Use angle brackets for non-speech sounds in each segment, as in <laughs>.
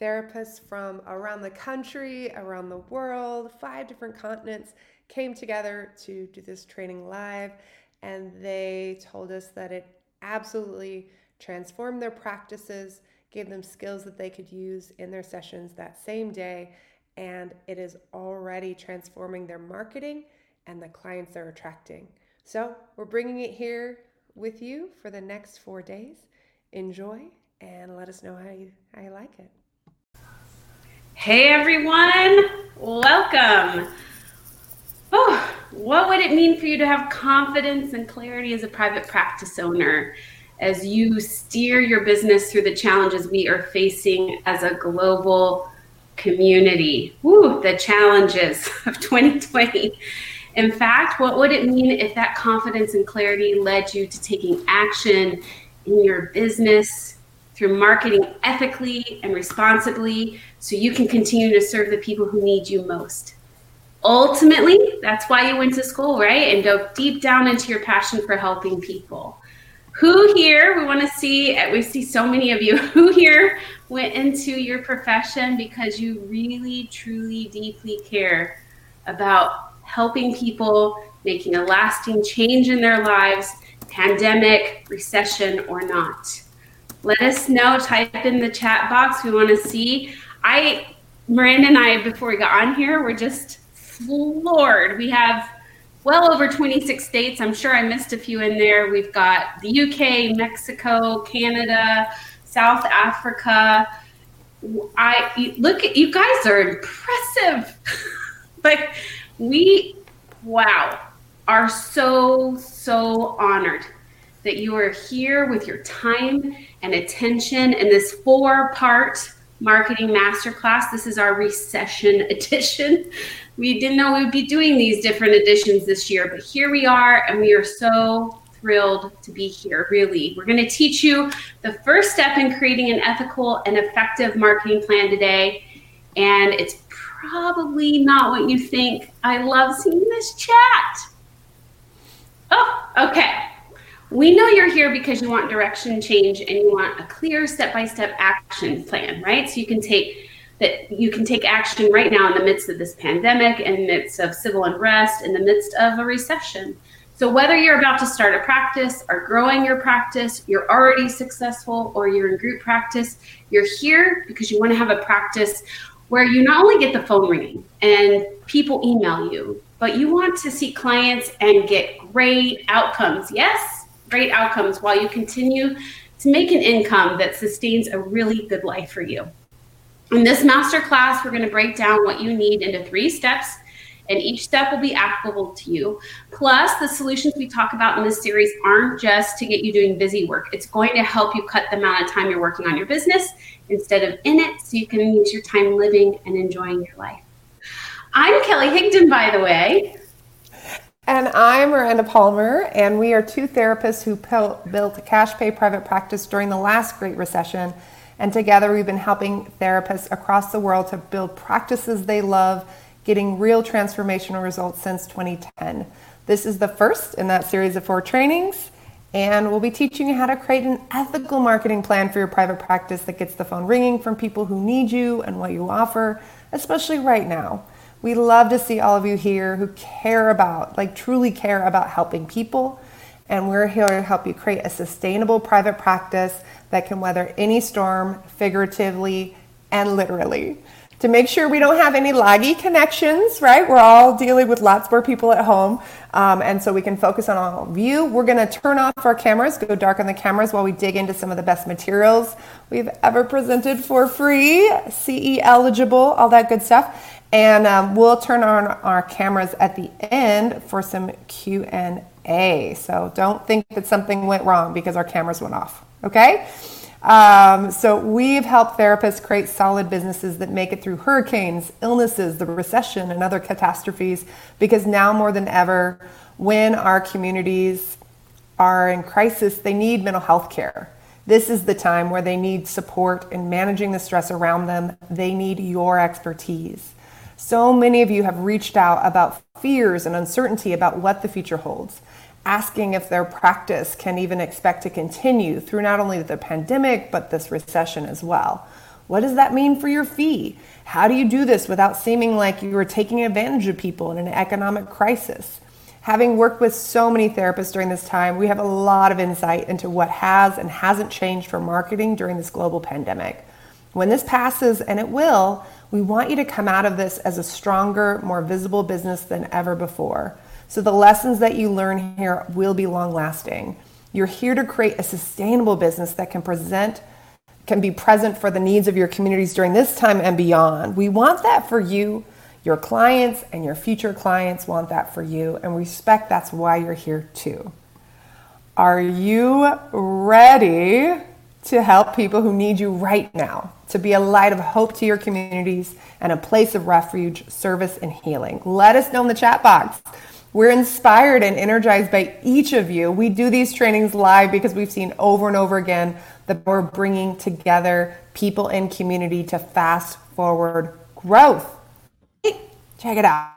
therapists from around the country, around the world, five different continents came together to do this training live. And they told us that it absolutely transformed their practices, gave them skills that they could use in their sessions that same day. And it is already transforming their marketing and the clients they're attracting. So we're bringing it here with you for the next four days. Enjoy and let us know how you, how you like it. Hey everyone, welcome. Oh, what would it mean for you to have confidence and clarity as a private practice owner as you steer your business through the challenges we are facing as a global community? Woo, the challenges <laughs> of 2020. In fact, what would it mean if that confidence and clarity led you to taking action in your business, through marketing ethically and responsibly so you can continue to serve the people who need you most. Ultimately, that's why you went to school, right? And dove deep down into your passion for helping people. Who here, we want to see, eh, we see so many of you, <laughs> who here went into your profession because you really, truly, deeply care about helping people, making a lasting change in their lives, pandemic, recession, or not? Let us know. Type in the chat box. We want to see. I, Miranda and I, before we got on here, were just floored. We have well over 26 states. I'm sure I missed a few in there. We've got the UK, Mexico, Canada, South Africa. I look at you guys are impressive. <laughs> like we, wow, are so so honored that you are here with your time and attention in this four part marketing masterclass. This is our recession <laughs> edition. We didn't know we would be doing these different editions this year, but here we are, and we are so thrilled to be here. Really, we're going to teach you the first step in creating an ethical and effective marketing plan today. And it's probably not what you think. I love seeing this chat. Oh, okay. We know you're here because you want direction change and you want a clear step-by-step action plan, right? So you can take that you can take action right now in the midst of this pandemic, in the midst of civil unrest, in the midst of a recession. So whether you're about to start a practice or growing your practice, you're already successful or you're in group practice, you're here because you want to have a practice where you not only get the phone ringing and people email you, but you want to see clients and get great outcomes. Yes, great outcomes while you continue to make an income that sustains a really good life for you. In this master class, we're going to break down what you need into three steps, and each step will be applicable to you. Plus, the solutions we talk about in this series aren't just to get you doing busy work, it's going to help you cut the amount of time you're working on your business instead of in it so you can use your time living and enjoying your life. I'm Kelly Higdon, by the way. And I'm Miranda Palmer, and we are two therapists who built a cash pay private practice during the last Great Recession. And together we've been helping therapists across the world to build practices they love, getting real transformational results since 2010. This is the first in that series of four trainings, and we'll be teaching you how to create an ethical marketing plan for your private practice that gets the phone ringing from people who need you and what you offer, especially right now. We love to see all of you here who care about, like truly care about helping people. And we're here to help you create a sustainable private practice that can weather any storm, figuratively and literally. To make sure we don't have any laggy connections, right? We're all dealing with lots more people at home. Um, and so we can focus on all of you. We're going to turn off our cameras, go dark on the cameras while we dig into some of the best materials we've ever presented for free, CE eligible, all that good stuff and um, we'll turn on our cameras at the end for some q&a so don't think that something went wrong because our cameras went off okay Um, so we've helped therapists create solid businesses that make it through hurricanes, illnesses, the recession, and other catastrophes. Because now more than ever, when our communities are in crisis, they need mental health care. This is the time where they need support in managing the stress around them. They need your expertise. So many of you have reached out about fears and uncertainty about what the future holds asking if their practice can even expect to continue through not only the pandemic, but this recession as well. What does that mean for your fee? How do you do this without seeming like you are taking advantage of people in an economic crisis? Having worked with so many therapists during this time, we have a lot of insight into what has and hasn't changed for marketing during this global pandemic. When this passes, and it will, we want you to come out of this as a stronger, more visible business than ever before. So the lessons that you learn here will be long lasting. You're here to create a sustainable business that can present can be present for the needs of your communities during this time and beyond. We want that for you. Your clients and your future clients want that for you, and we respect that's why you're here too. Are you ready to help people who need you right now? To be a light of hope to your communities and a place of refuge, service, and healing? Let us know in the chat box. We're inspired and energized by each of you. We do these trainings live because we've seen over and over again that we're bringing together people and community to fast forward growth. Check it out.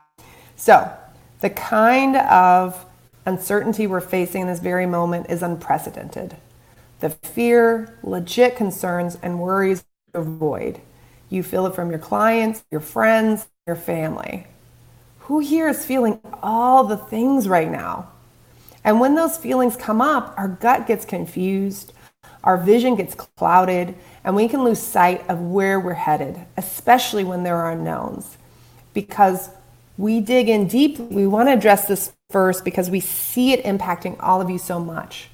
So, the kind of uncertainty we're facing in this very moment is unprecedented. The fear, legit concerns, and worries avoid. You feel it from your clients, your friends, your family. Who here is feeling all the things right now? And when those feelings come up, our gut gets confused, our vision gets clouded, and we can lose sight of where we're headed, especially when there are unknowns. Because we dig in deep, we want to address this first because we see it impacting all of you so much.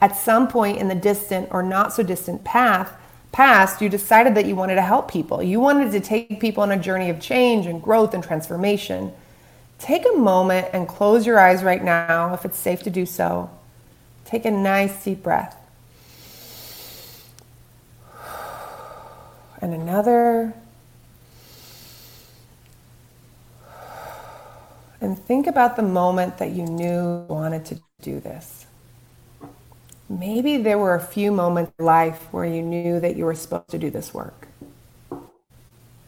At some point in the distant or not so distant path, past, you decided that you wanted to help people. You wanted to take people on a journey of change and growth and transformation. Take a moment and close your eyes right now if it's safe to do so. Take a nice deep breath. And another. And think about the moment that you knew you wanted to do this. Maybe there were a few moments in life where you knew that you were supposed to do this work.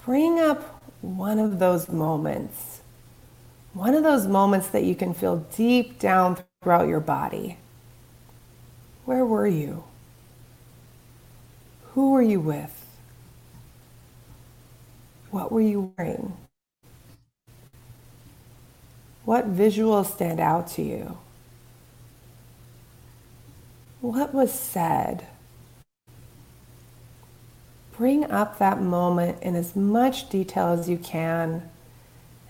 Bring up one of those moments, one of those moments that you can feel deep down throughout your body. Where were you? Who were you with? What were you wearing? What visuals stand out to you? What was said? Bring up that moment in as much detail as you can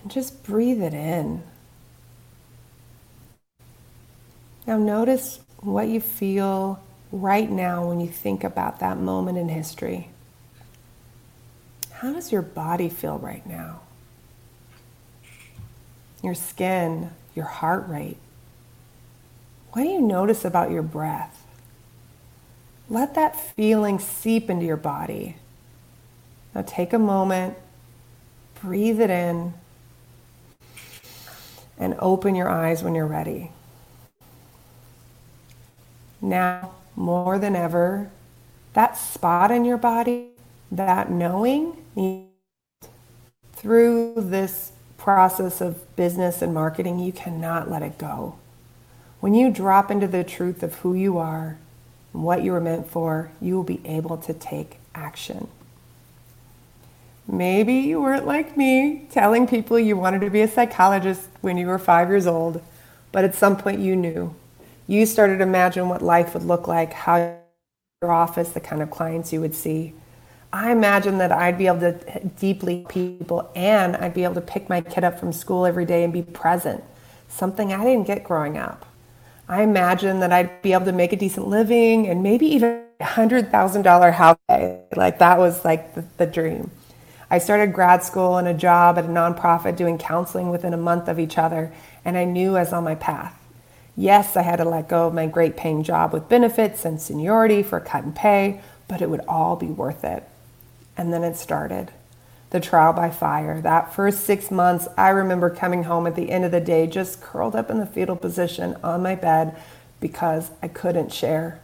and just breathe it in. Now, notice what you feel right now when you think about that moment in history. How does your body feel right now? Your skin, your heart rate. What do you notice about your breath? Let that feeling seep into your body. Now take a moment, breathe it in, and open your eyes when you're ready. Now, more than ever, that spot in your body, that knowing, through this process of business and marketing, you cannot let it go. When you drop into the truth of who you are, and what you were meant for, you will be able to take action. Maybe you weren't like me, telling people you wanted to be a psychologist when you were five years old, but at some point you knew. You started to imagine what life would look like, how your office, the kind of clients you would see. I imagined that I'd be able to deeply people and I'd be able to pick my kid up from school every day and be present, something I didn't get growing up. I imagined that I'd be able to make a decent living and maybe even a hundred thousand dollar house. Like that was like the, the dream. I started grad school and a job at a nonprofit doing counseling within a month of each other, and I knew I was on my path. Yes, I had to let go of my great paying job with benefits and seniority for cut and pay, but it would all be worth it. And then it started the trial by fire. That first six months, I remember coming home at the end of the day just curled up in the fetal position on my bed because I couldn't share.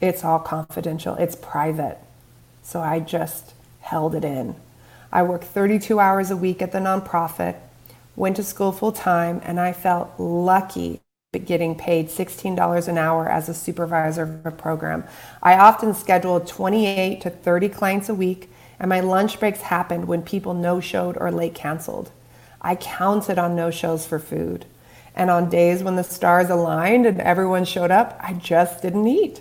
It's all confidential, it's private. So I just held it in. I worked 32 hours a week at the nonprofit, went to school full time, and I felt lucky getting paid $16 an hour as a supervisor of a program. I often scheduled 28 to 30 clients a week, and my lunch breaks happened when people no showed or late canceled. I counted on no shows for food. And on days when the stars aligned and everyone showed up, I just didn't eat.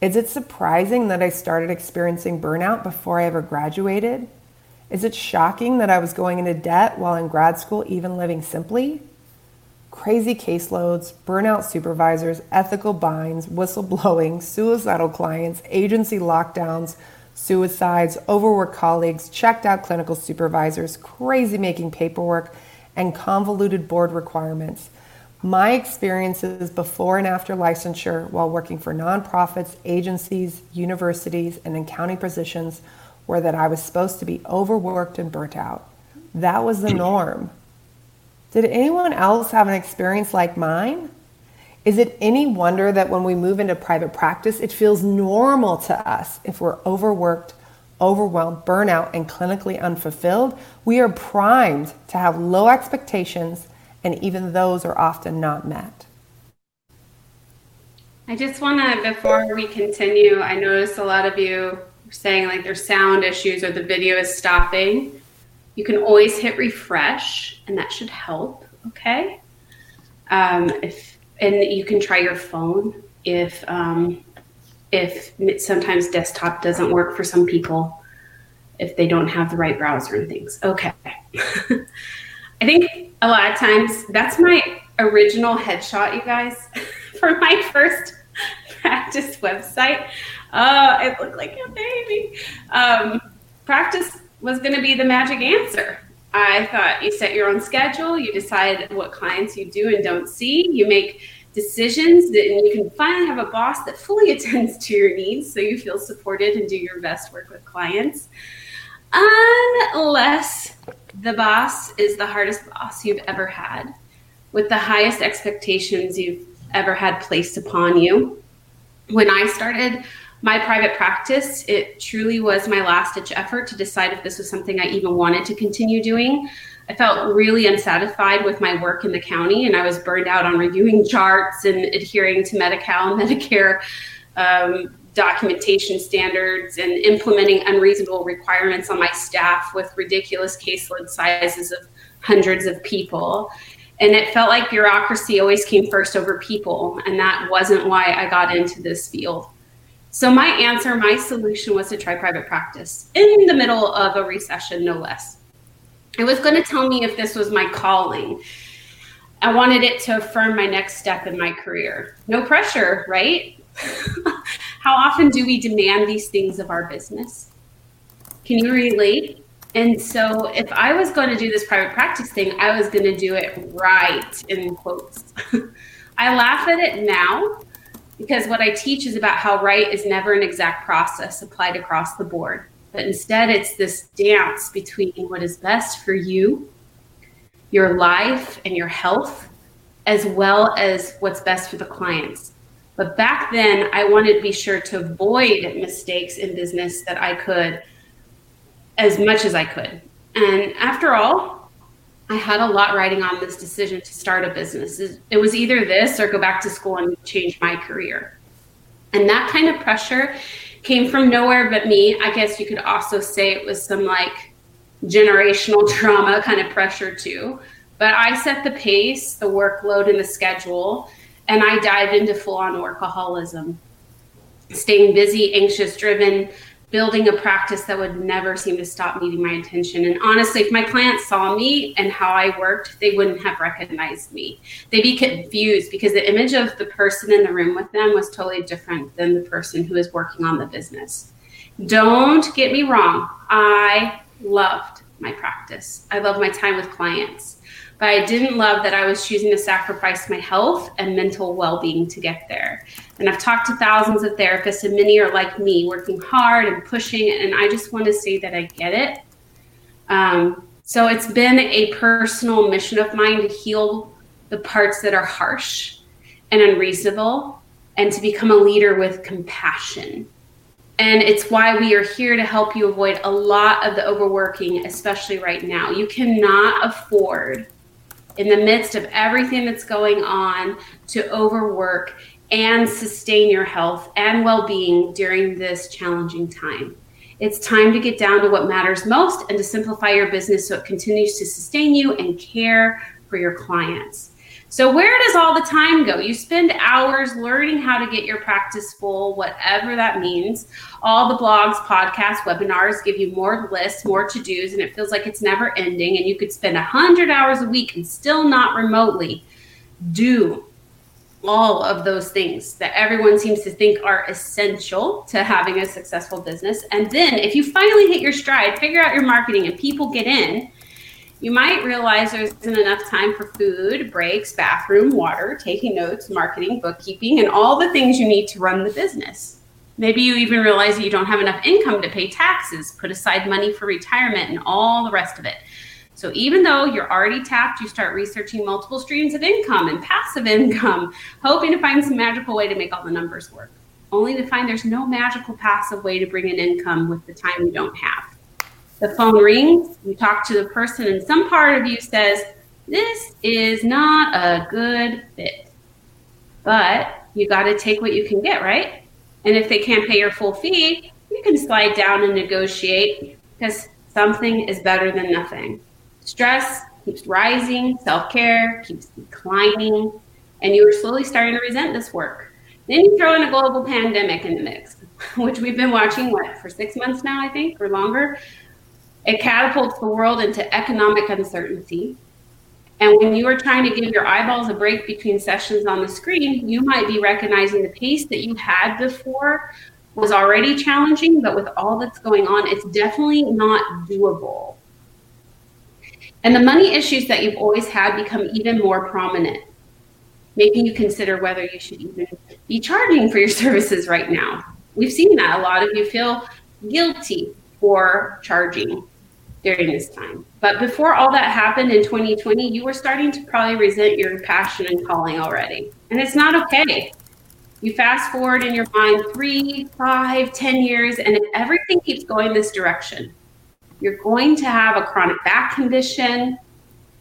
Is it surprising that I started experiencing burnout before I ever graduated? Is it shocking that I was going into debt while in grad school, even living simply? Crazy caseloads, burnout supervisors, ethical binds, whistleblowing, <laughs> suicidal clients, agency lockdowns, suicides, overworked colleagues, checked out clinical supervisors, crazy making paperwork, and convoluted board requirements. My experiences before and after licensure while working for nonprofits, agencies, universities, and in county positions were that I was supposed to be overworked and burnt out. That was the norm. Did anyone else have an experience like mine? Is it any wonder that when we move into private practice, it feels normal to us if we're overworked, overwhelmed, burnout, and clinically unfulfilled? We are primed to have low expectations and even those are often not met. I just want to, before we continue, I noticed a lot of you saying like there's sound issues or the video is stopping. You can always hit refresh, and that should help. Okay. Um, if and you can try your phone if um, if sometimes desktop doesn't work for some people if they don't have the right browser and things. Okay. <laughs> I think a lot of times that's my original headshot, you guys, <laughs> for my first practice website. Oh, it looked like a baby. Um, practice was going to be the magic answer. I thought you set your own schedule, you decide what clients you do and don't see, you make decisions that, and you can finally have a boss that fully <laughs> attends to your needs so you feel supported and do your best work with clients. Unless the boss is the hardest boss you've ever had, with the highest expectations you've ever had placed upon you. When I started my private practice, it truly was my last ditch effort to decide if this was something I even wanted to continue doing. I felt really unsatisfied with my work in the county, and I was burned out on reviewing charts and adhering to Medi Cal and <laughs> Medicare um, documentation standards and implementing unreasonable requirements on my staff with ridiculous caseload sizes of hundreds of people. And it felt like bureaucracy always came first over people, and that wasn't why I got into this field. So, my answer, my solution was to try private practice in the middle of a recession, no less. It was going to tell me if this was my calling. I wanted it to affirm my next step in my career. No pressure, right? <laughs> How often do we demand these things of our business? Can you relate? And so, if I was going to do this private practice thing, I was going to do it right, in quotes. <laughs> I laugh at it now because what I teach is about how right is never an exact process applied across the board, but instead it's this dance between what is best for you, your life, and your health, as well as what's best for the clients. But back then, I wanted to be sure to avoid mistakes in business that I could as much as I could. And after all, I had a lot riding on this decision to start a business. It was either this or go back to school and change my career. And that kind of pressure came from nowhere but me. I guess you could also say it was some like generational <laughs> trauma kind of pressure too. But I set the pace, the workload, and the schedule and I dived into full on workaholism, staying busy, anxious, driven, building a practice that would never seem to stop needing my attention. And honestly, if my clients saw me and how I worked, they wouldn't have recognized me. They'd be confused because the image of the person in the room with them was totally different than the person who is working on the business. Don't get me wrong, I loved my practice. I love my time with clients. But I didn't love that I was choosing to sacrifice my health and mental well being to get there. And I've talked to thousands of therapists, and many are like me, working hard and pushing. And I just want to say that I get it. Um, so it's been a personal mission of mine to heal the parts that are harsh and unreasonable and to become a leader with compassion. And it's why we are here to help you avoid a lot of the overworking, especially right now. You cannot afford in the midst of everything that's going on to overwork and sustain your health and well being during this challenging time. It's time to get down to what matters most and to simplify your business so it continues to sustain you and care for your clients. So, where does all the time go? You spend hours learning how to get your practice full, whatever that means. All the blogs, podcasts, webinars give you more lists, more to dos, and it feels like it's never ending. And you could spend 100 hours a week and still not remotely do all of those things that everyone seems to think are essential to having a successful business. And then, if you finally hit your stride, figure out your marketing, and people get in you might realize there isn't enough time for food, breaks, bathroom, water, taking notes, marketing, bookkeeping, and all the things you need to run the business. Maybe you even realize that you don't have enough income to pay taxes, put aside money for retirement, and all the rest of it. So even though you're already tapped, you start researching multiple streams of income and passive <laughs> income, hoping to find some magical way to make all the numbers work, only to find there's no magical passive way to bring in income with the time you don't have. The phone rings, you talk to the person, and some part of you says, This is not a good fit. But you got to take what you can get, right? And if they can't pay your full fee, you can slide down and negotiate because something is better than nothing. Stress keeps rising, self care keeps declining, and you are slowly starting to resent this work. Then you throw in a global pandemic in the mix, <laughs> which we've been watching, what, for six months now, I think, or longer. It catapults the world into economic uncertainty. And when you are trying to give your eyeballs a break between sessions on the screen, you might be recognizing the pace that you had before was already challenging, but with all that's going on, it's definitely not doable. And the money issues that you've always had become even more prominent, making you consider whether you should even be charging for your <laughs> services right now. We've seen that a lot of you feel guilty for charging during this time. But before all that happened in 2020, you were starting to probably resent your passion and calling already. And it's not okay. You fast forward in your mind three, five, ten years, and if everything keeps going this direction, you're going to have a chronic back condition.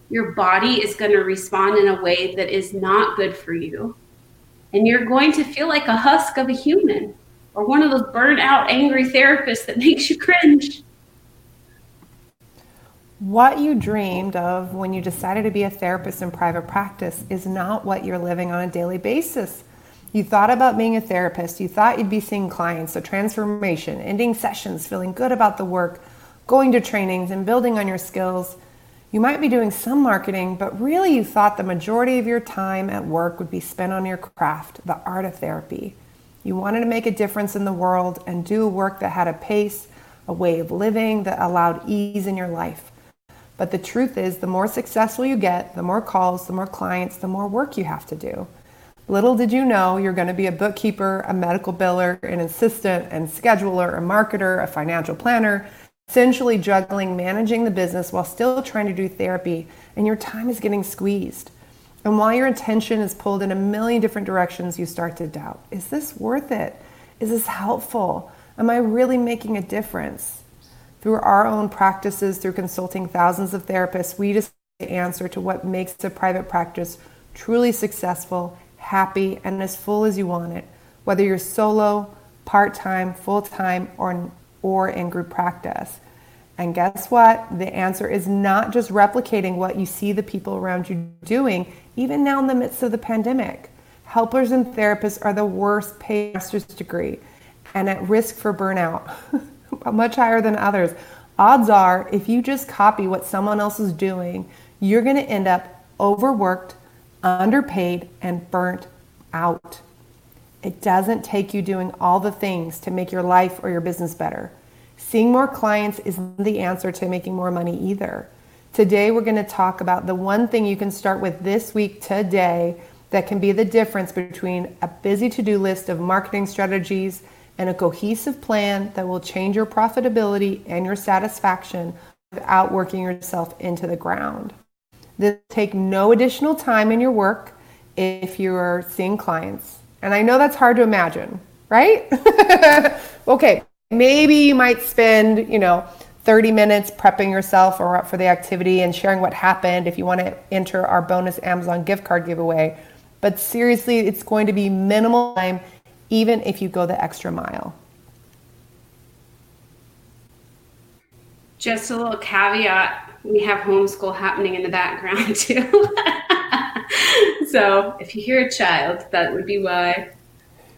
Your body is going to respond in a way that is not good for you. And you're going to feel like a husk of a human or one of those burnt out, angry therapists that <laughs> makes you cringe. What you dreamed of when you decided to be a therapist in private practice is not what you're living on a daily basis. You thought about being a therapist, you thought you'd be seeing clients, a transformation, ending sessions, feeling good about the work, going to trainings, and building on your skills. You might be doing some marketing, but really you thought the majority of your time at work would be spent on your craft, the art of therapy. You wanted to make a difference in the world and do work that had a pace, a way of living that allowed ease in your life. But the truth is, the more successful you get, the more calls, the more clients, the more work you have to do. Little did you know you're going to be a bookkeeper, a medical biller, an assistant and scheduler, a marketer, a financial planner, essentially juggling managing the business while still trying to do therapy, and your time is getting squeezed. And while your attention is pulled in a million different directions, you start to doubt is this worth it? Is this helpful? Am I really making a difference? Through our own practices, through consulting thousands of therapists, we just answer to what makes a private practice truly successful, happy, and as full as you want it, whether you're solo, part time, full time, or, or in group practice. And guess what? The answer is not just replicating what you see the people around you doing, even now in the midst of the pandemic. Helpers and therapists are the worst paid master's degree and at risk for burnout. <laughs> much higher than others. Odds are, if you just copy what someone else is doing, you're going to end up overworked, underpaid, and burnt out. It doesn't take you doing all the things to make your life or your business better. Seeing more clients isn't the answer to making more money either. Today, we're going to talk about the one thing you can start with this week today that can be the difference between a busy to do list of marketing strategies and a cohesive plan that will change your profitability and your satisfaction without working yourself into the ground. This take no additional time in your work if you're seeing clients. And I know that's hard to imagine, right? <laughs> okay, maybe you might spend, you know, 30 minutes prepping yourself or for the activity and sharing what happened if you want to enter our bonus Amazon gift card giveaway. But seriously, it's going to be minimal time even if you go the extra mile. Just a little caveat we have homeschool happening in the background <laughs> too. so if you hear a child, that would be why.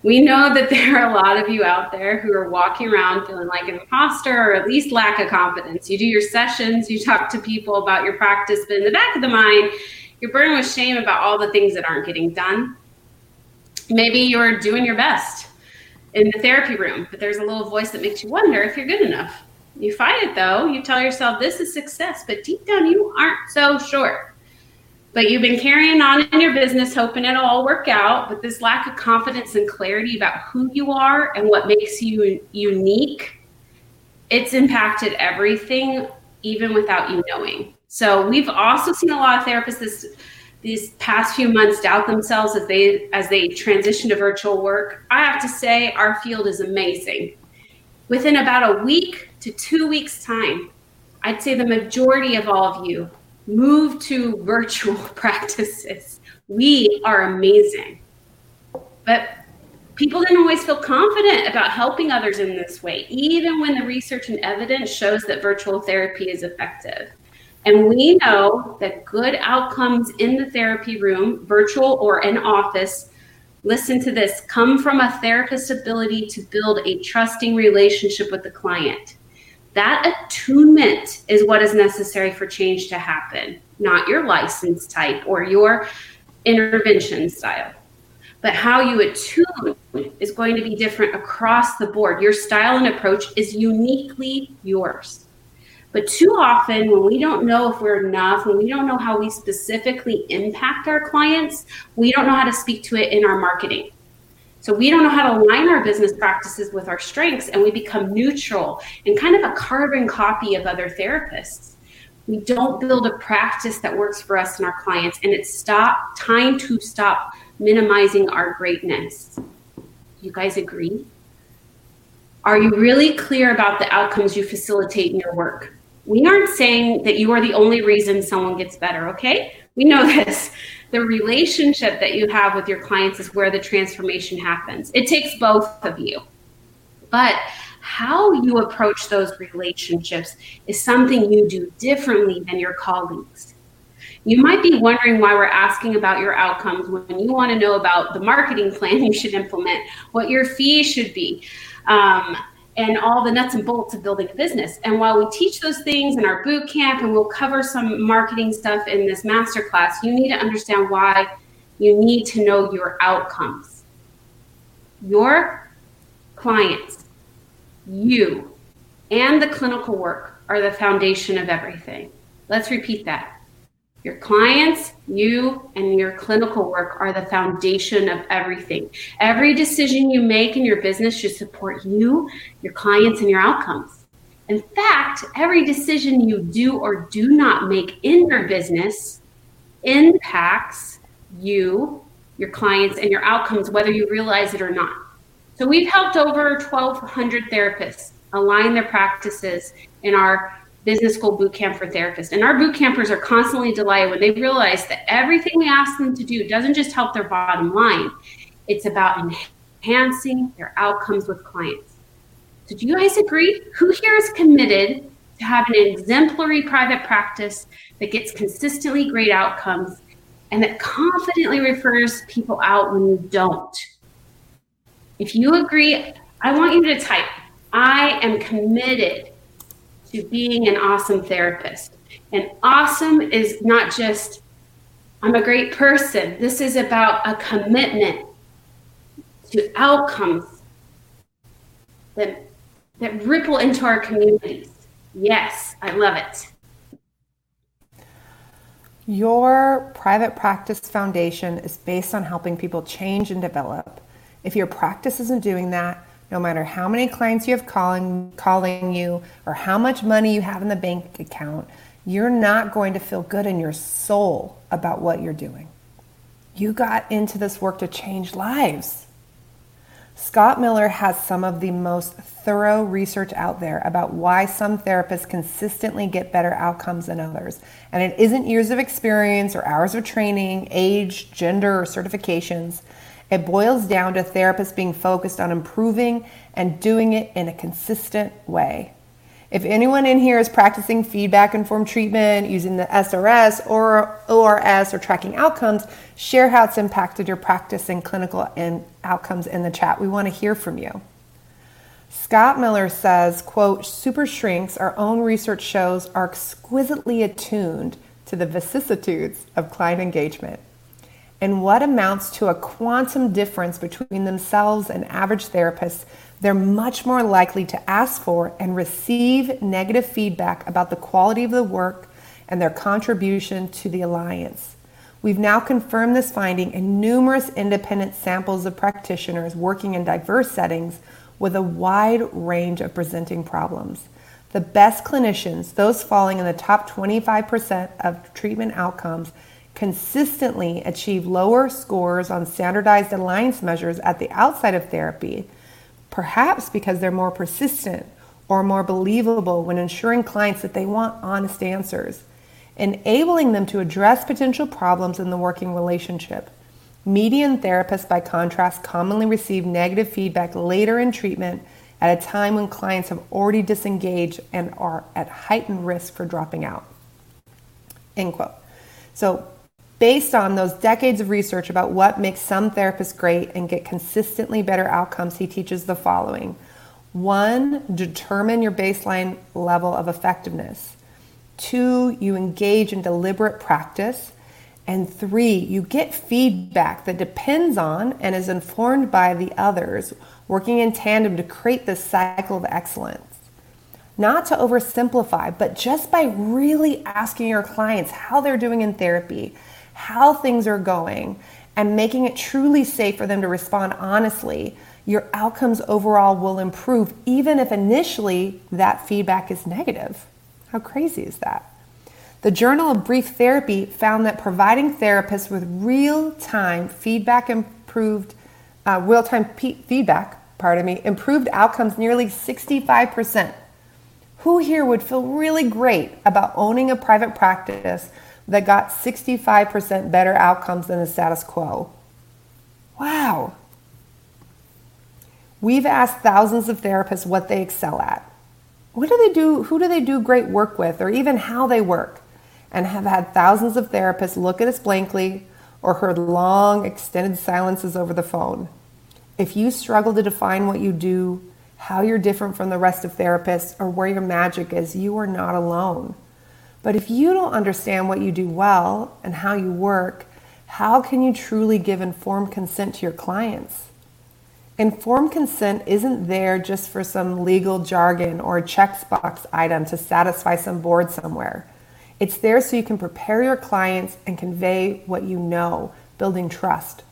We know that there are a lot of you out there who are walking around feeling like an imposter or at least lack of confidence. You do your sessions, you talk to people about your practice, but in the back of the mind, you're burdened with shame about all the things that aren't getting done. Maybe you're doing your best in the therapy room, but there's a little voice that makes you wonder if you're good enough. You fight it though. You tell yourself this is success, but deep down you aren't so sure. But you've been carrying on in your business, hoping it'll all work out. But this lack of confidence and clarity about who you are and what makes you unique, it's impacted everything, even without you knowing. So we've also seen a lot of therapists this these past few months doubt themselves as they as they transition to virtual work. I have to say our field is amazing. Within about a week to two weeks' time, I'd say the majority of all of you move to virtual <laughs> practices. We are amazing. But people didn't always feel confident about helping others in this way, even when the research and evidence shows that virtual therapy is effective. And we know that good outcomes in the therapy room, virtual or in office, listen to this, come from a therapist's ability to build a trusting relationship with the client. That attunement is what is necessary for change to happen, not your license type or your intervention style. But how you attune is going to be different across the board. Your style and approach is uniquely yours. But too often, when we don't know if we're enough, when we don't know how we specifically impact our clients, we don't know how to speak to it in our marketing. So we don't know how to align our business practices with our strengths and we become neutral and kind of a carbon copy of other therapists. We don't build a practice that works for us and our clients and it's stop time to stop minimizing our greatness. You guys agree? Are you really clear about the outcomes you facilitate in your work? We aren't saying that you are the only reason someone gets better, okay? We know <laughs> this the relationship that you have with your clients is where the transformation happens. It takes both of you. But how you approach those relationships is something you do differently than your colleagues. You might be wondering why we're asking about your outcomes when you want to know about the marketing <laughs> plan you should implement, what your fee should be. Um, and all the nuts and bolts of building a business. And while we teach those things in our boot camp and we'll cover some marketing stuff in this masterclass, you need to understand why you need to know your outcomes. Your clients, you, and the clinical work are the foundation of everything. Let's repeat that. Your clients, you, and your clinical work are the foundation of everything. Every decision you make in your business should support you, your clients, and your outcomes. In fact, every decision you do or do not make in your business impacts you, your clients, and your outcomes, whether you realize it or not. So, we've helped over 1,200 therapists align their practices in our business school boot camp for therapists. And our boot campers are constantly delighted when they realize that everything we ask them to do doesn't just help their bottom line, it's about enhancing their outcomes with clients. So, do you guys agree? Who here is committed to have an exemplary private practice that gets consistently great outcomes and that confidently refers people out when you don't? If you agree, I want you to type, I am committed to being an awesome therapist. And awesome is not just, I'm a great person. This is about a commitment to outcomes that, that ripple into our communities. Yes, I love it. Your private practice foundation is based on helping people change and develop. If your practice isn't doing that, no matter how many clients you have calling calling you or how much money you have in the bank account, you're not going to feel good in your soul about what you're doing. You got into this work to change lives. Scott Miller has some of the most thorough research out there about why some therapists consistently get better outcomes than others. And it isn't years of experience or hours of training, age, gender, or certifications. It boils down to therapists being focused on improving and doing it in a consistent way. If anyone in here is practicing feedback informed treatment using the SRS or ORS or tracking outcomes, share how it's impacted your practice and clinical and outcomes in the chat. We want to hear from you. Scott Miller says, quote, super shrinks, our own research shows, are exquisitely attuned to the vicissitudes of client engagement and what amounts to a quantum difference between themselves and average therapists they're much more likely to ask for and receive negative feedback about the quality of the work and their contribution to the alliance. We've now confirmed this finding in numerous independent samples of practitioners working in diverse settings with a wide range of presenting problems. The best clinicians, those falling in the top 25% of treatment outcomes, consistently achieve lower scores on standardized alliance measures at the outside of therapy perhaps because they're more persistent or more believable when ensuring clients that they want honest answers, enabling them to address potential problems in the working relationship. Median therapists, by contrast, commonly receive negative feedback later in treatment at a time when clients have already disengaged and are at heightened risk for dropping out. End quote. So, Based on those decades of research about what makes some therapists great and get consistently better outcomes, he teaches the following. One, determine your baseline level of effectiveness. Two, you engage in deliberate practice. And three, you get feedback that depends on and is informed by the others, working in tandem to create this cycle of excellence. Not to oversimplify, but just by really asking your clients how they're doing in therapy, how things are going, and making it truly safe for them to respond honestly, your outcomes overall will improve, even if initially that feedback is negative. How crazy is that? The Journal of Brief Therapy found that providing therapists with real time feedback improved, uh, real time feedback, pardon me, improved outcomes nearly 65%. Who here would feel really great about owning a private practice that got 65% better outcomes than the status quo. Wow. We've asked thousands of therapists what they excel at. What do they do? Who do they do great work with, or even how they work? And have had thousands of therapists look at us blankly or heard long, extended silences over the phone. If you struggle to define what you do, how you're different from the rest of therapists, or where your magic is, you are not alone. But if you don't understand what you do well and how you work, how can you truly give informed consent to your clients? Informed consent isn't there just for some legal jargon or a checkbox item to satisfy some board somewhere. It's there so you can prepare your clients and convey what you know, building trust.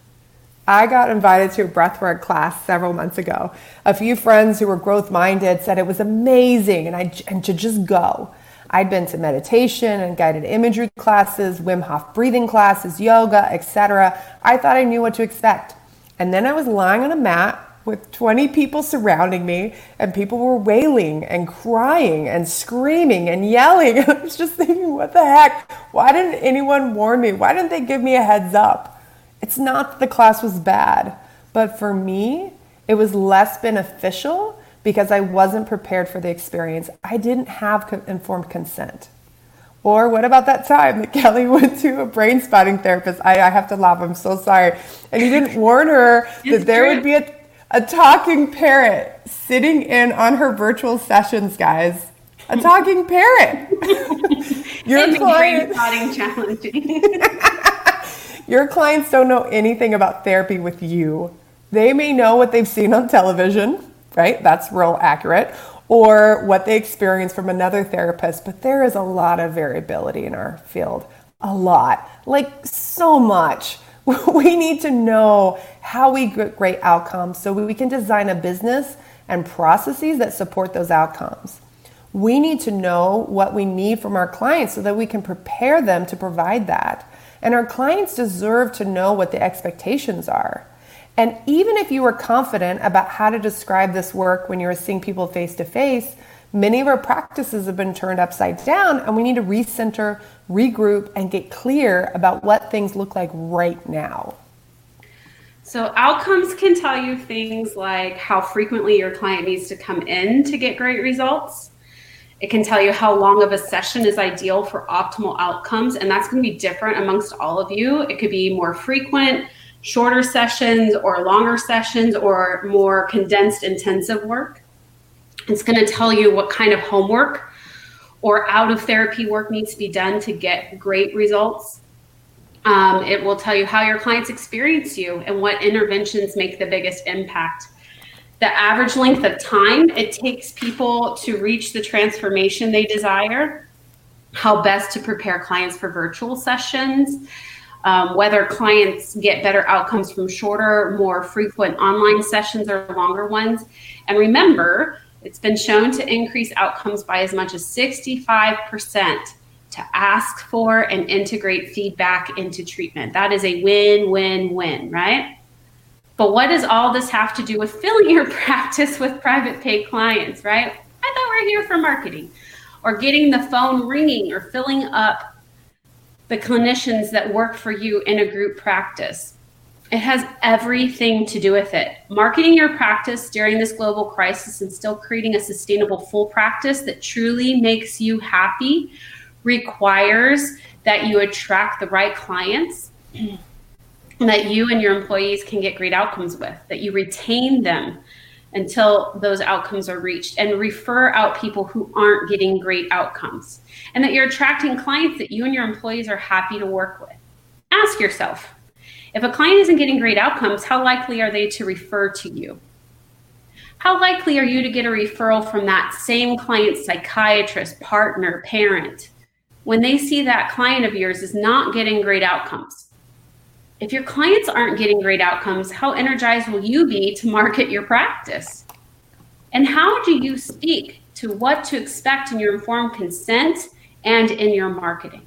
I got invited to a breathwork class several months ago. A few friends who were growth minded said it was amazing and, I, and to just go. I'd been to meditation and guided imagery classes, Wim Hof breathing classes, yoga, etc. I thought I knew what to expect. And then I was lying on a mat with 20 people surrounding me, and people were wailing and crying and screaming and yelling. <laughs> I was just thinking, what the heck? Why didn't anyone warn me? Why didn't they give me a heads up? It's not that the class was bad, but for me, it was less beneficial because I wasn't prepared for the experience. I didn't have informed consent. Or what about that time that <laughs> Kelly went to a brain spotting therapist? I, I have to laugh, I'm so sorry. And he didn't warn her that there would be a, a talking parrot sitting in on her virtual sessions, guys. A talking parrot. <laughs> Your client challenging. <laughs> Your clients don't know anything about therapy with you. They may know what they've seen on television, right? That's real accurate. Or what they experience from another therapist, but there is a lot of variability in our field. A lot, like so much. <laughs> We need to know how we get great outcomes so we can design a business and processes that support those outcomes. We need to know what we need from our clients so that we can prepare them to provide that. And our clients deserve to know what the expectations are. And even if you were confident about how to describe this work when you were seeing people face to face, many of our practices have been turned upside down, and we need to recenter, regroup, and get clear about what things look like right now. So, outcomes can tell you things like how frequently your client needs to come in to get great results. It can tell you how long of a session is ideal for optimal outcomes, and that's going to be different amongst all of you. It could be more frequent, shorter sessions, or longer sessions, or more condensed, intensive work. It's going to tell you what kind of homework or out of therapy work needs to be done to get great results. Um, it will tell you how your clients experience you and what interventions make the biggest impact. The average length of time it takes people to reach the transformation they desire, how best to prepare clients for virtual sessions, um, whether clients get better outcomes from shorter, more frequent online sessions or longer ones. And remember, it's been shown to increase outcomes by as much as 65% to ask for and integrate feedback into treatment. That is a win, win, win, right? But what does all this have to do with filling your <laughs> practice with private pay clients, right? I thought we are here for marketing or getting the phone ringing or filling up the clinicians that work for you in a group practice. It has everything to do with it. Marketing your practice during this global crisis and still creating a sustainable full practice that truly makes you happy requires that you attract the right clients <clears throat> that you and your employees can get great outcomes with, that you retain them until those outcomes are reached and refer out people who aren't getting great outcomes, and that you're attracting clients that you and your employees are happy to work with. Ask yourself if a client isn't getting great outcomes, how likely are they to refer to you? How likely are you to get a referral from that same client's psychiatrist, partner, parent? when they see that client of yours is not getting great outcomes. If your clients aren't getting great outcomes, how energized will you be to market your practice? And how do you speak to what to expect in your informed consent and in your marketing?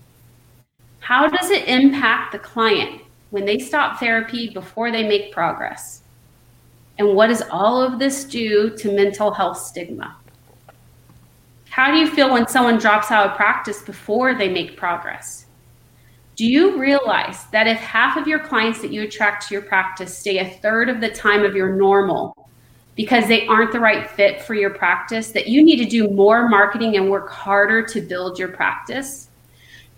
How does it impact the client when they stop therapy before they make progress? And what does all of this do to mental health stigma? How do you feel when someone drops out of practice before they make progress? Do you realize that if half of your clients that you attract to your practice stay a third of the time of your normal because they aren't the right fit for your practice, that you need to do more marketing and work harder to build your practice?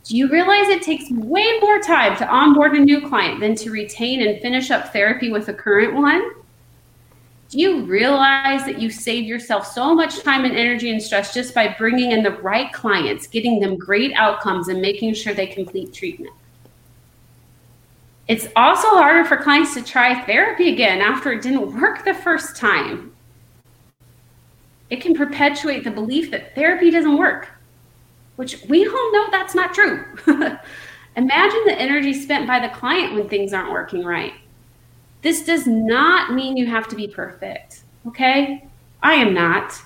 Do you realize it takes way more time to onboard a new client than to retain and finish up therapy with a current one? Do you realize that you save yourself so much time and energy and stress just by bringing in the right clients, getting them great outcomes, and making sure they complete treatment? It's also harder for clients to try therapy again after it didn't work the first time. It can perpetuate the belief that therapy doesn't work, which we all know that's not true. <laughs> Imagine the energy spent by the client when things aren't working right. This does not mean you have to be perfect, okay? I am not.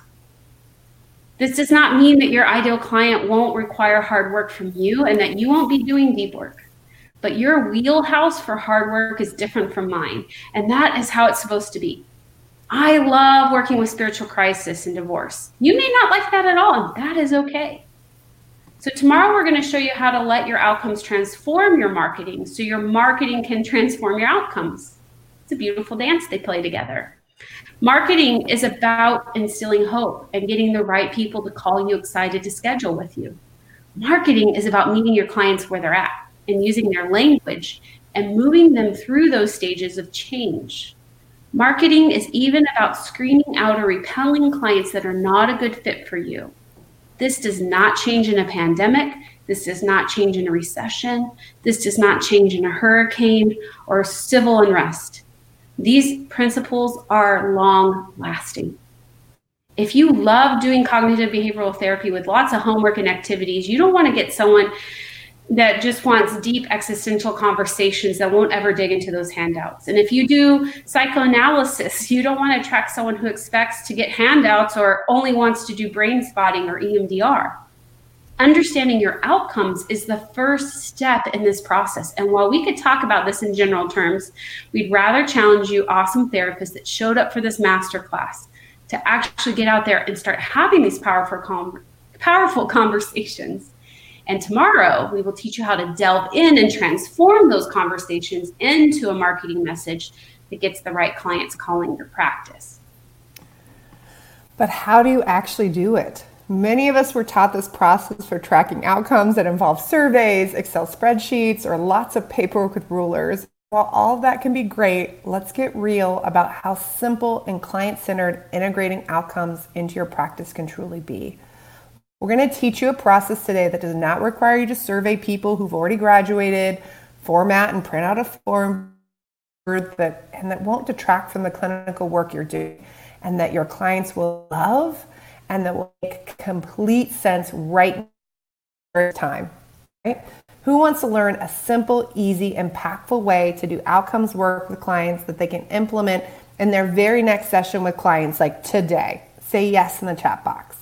This does not mean that your ideal client won't require hard work from you and that you won't be doing deep work. But your wheelhouse for hard work is different from mine. And that is how it's supposed to be. I love working with spiritual crisis and divorce. You may not like that at all, and that is okay. So, tomorrow we're going to show you how to let your outcomes transform your marketing so your marketing can transform your outcomes. It's a beautiful dance they play together. Marketing is about instilling hope and getting the right people to call you excited to schedule with you. Marketing is about meeting your clients where they're at and using their language and moving them through those stages of change. Marketing is even about screening out or repelling clients that are not a good fit for you. This does not change in a pandemic. This does not change in a recession. This does not change in a hurricane or civil unrest. These principles are long lasting. If you love doing cognitive behavioral therapy with lots of homework and activities, you don't want to get someone that just wants deep existential conversations that won't ever dig into those handouts. And if you do psychoanalysis, you don't want to attract someone who expects to get handouts or only wants to do brain spotting or EMDR. Understanding your outcomes is the first step in this process. And while we could talk about this in general terms, we'd rather challenge you, awesome therapists that showed up for this masterclass, to actually get out there and start having these powerful, powerful conversations and tomorrow, we will teach you how to delve in and transform those conversations into a marketing message that gets the right clients calling your practice. But how do you actually do it? Many of us were taught this process for tracking outcomes that involve surveys, Excel spreadsheets, or lots of paperwork with rulers. While all of that can be great, let's get real about how simple and client centered integrating outcomes into your practice can truly be. We're going to teach you a process today that does not require you to survey people who've already graduated, format and print out a form that and that won't detract from the clinical work you're doing and that your clients will love and that will make complete sense right time. Right? Who wants to learn a simple, easy, impactful way to do outcomes work with clients that they can implement in their very next session with clients like today? Say yes in the chat box.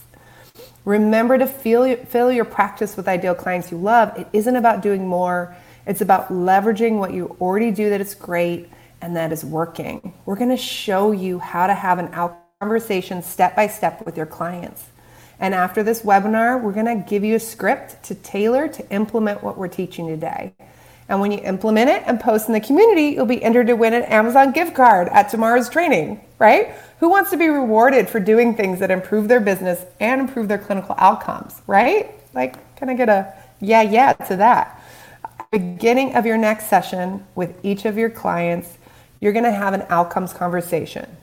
Remember to fill, fill your practice with ideal clients you love. It isn't about doing more, it's about leveraging what you already do that is great and that is working. We're going to show you how to have an out conversation step by step with your clients. And after this webinar, we're going to give you a script to tailor to implement what we're teaching today. And when you implement it and post in the community, you'll be entered to win an Amazon gift card at tomorrow's training, right? Who wants to be rewarded for doing things that improve their business and improve their clinical outcomes, right? Like, can I get a yeah, yeah to that? Beginning of your next session with each of your clients, you're going to have an outcomes conversation.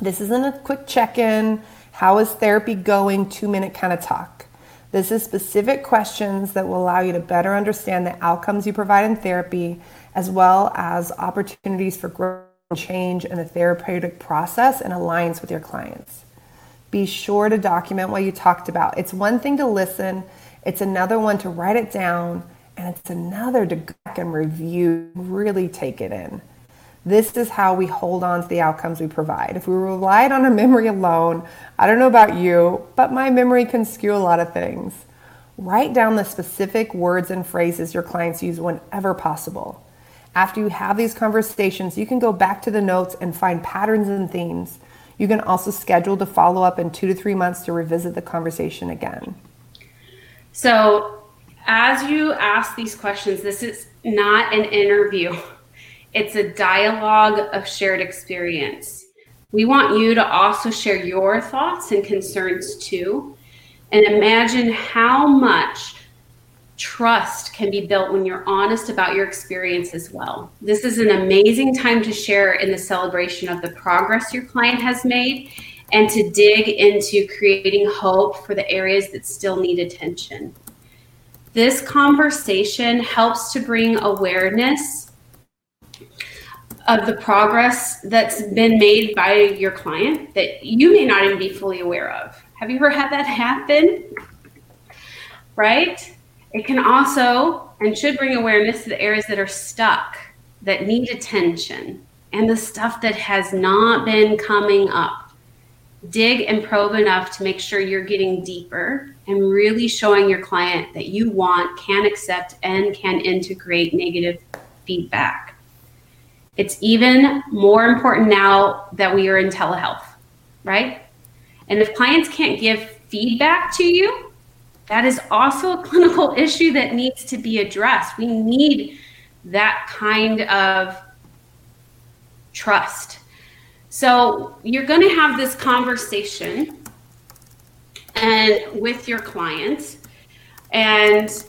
This isn't a quick check in, how is therapy going, two minute kind of talk. This is specific questions that will allow you to better understand the outcomes you provide in therapy, as well as opportunities for growth and change in the therapeutic process and aligns with your clients. Be sure to document what you talked about. It's one thing to listen, it's another one to write it down, and it's another to go back and review, really take it in. This is how we hold on to the outcomes we provide. If we relied on our memory alone, I don't know about you, but my memory can skew a lot of things. Write down the specific words and phrases your clients use whenever possible. After you have these conversations, you can go back to the notes and find patterns and themes. You can also schedule to follow up in two to three months to revisit the conversation again. So, as you ask these questions, this is not an interview, it's a dialogue of shared experience. We want you to also share your thoughts and concerns too. And imagine how much trust can be built when you're honest about your experience as well. This is an amazing time to share in the celebration of the progress your client has made and to dig into creating hope for the areas that still need attention. This conversation helps to bring awareness of the progress that's been made by your client that you may not even be fully aware of. Have you ever had that happen? Right? It can also and should bring awareness to the areas that are stuck, that need attention, and the stuff that has not been coming up. Dig and probe enough to make sure you're getting deeper and really showing your client that you want, can accept, and can integrate negative feedback. It's even more important now that we are in telehealth, right? And if clients can't give feedback to you, that is also a <laughs> clinical issue that needs to be addressed. We need that kind of trust. So you're going to have this conversation and with your clients and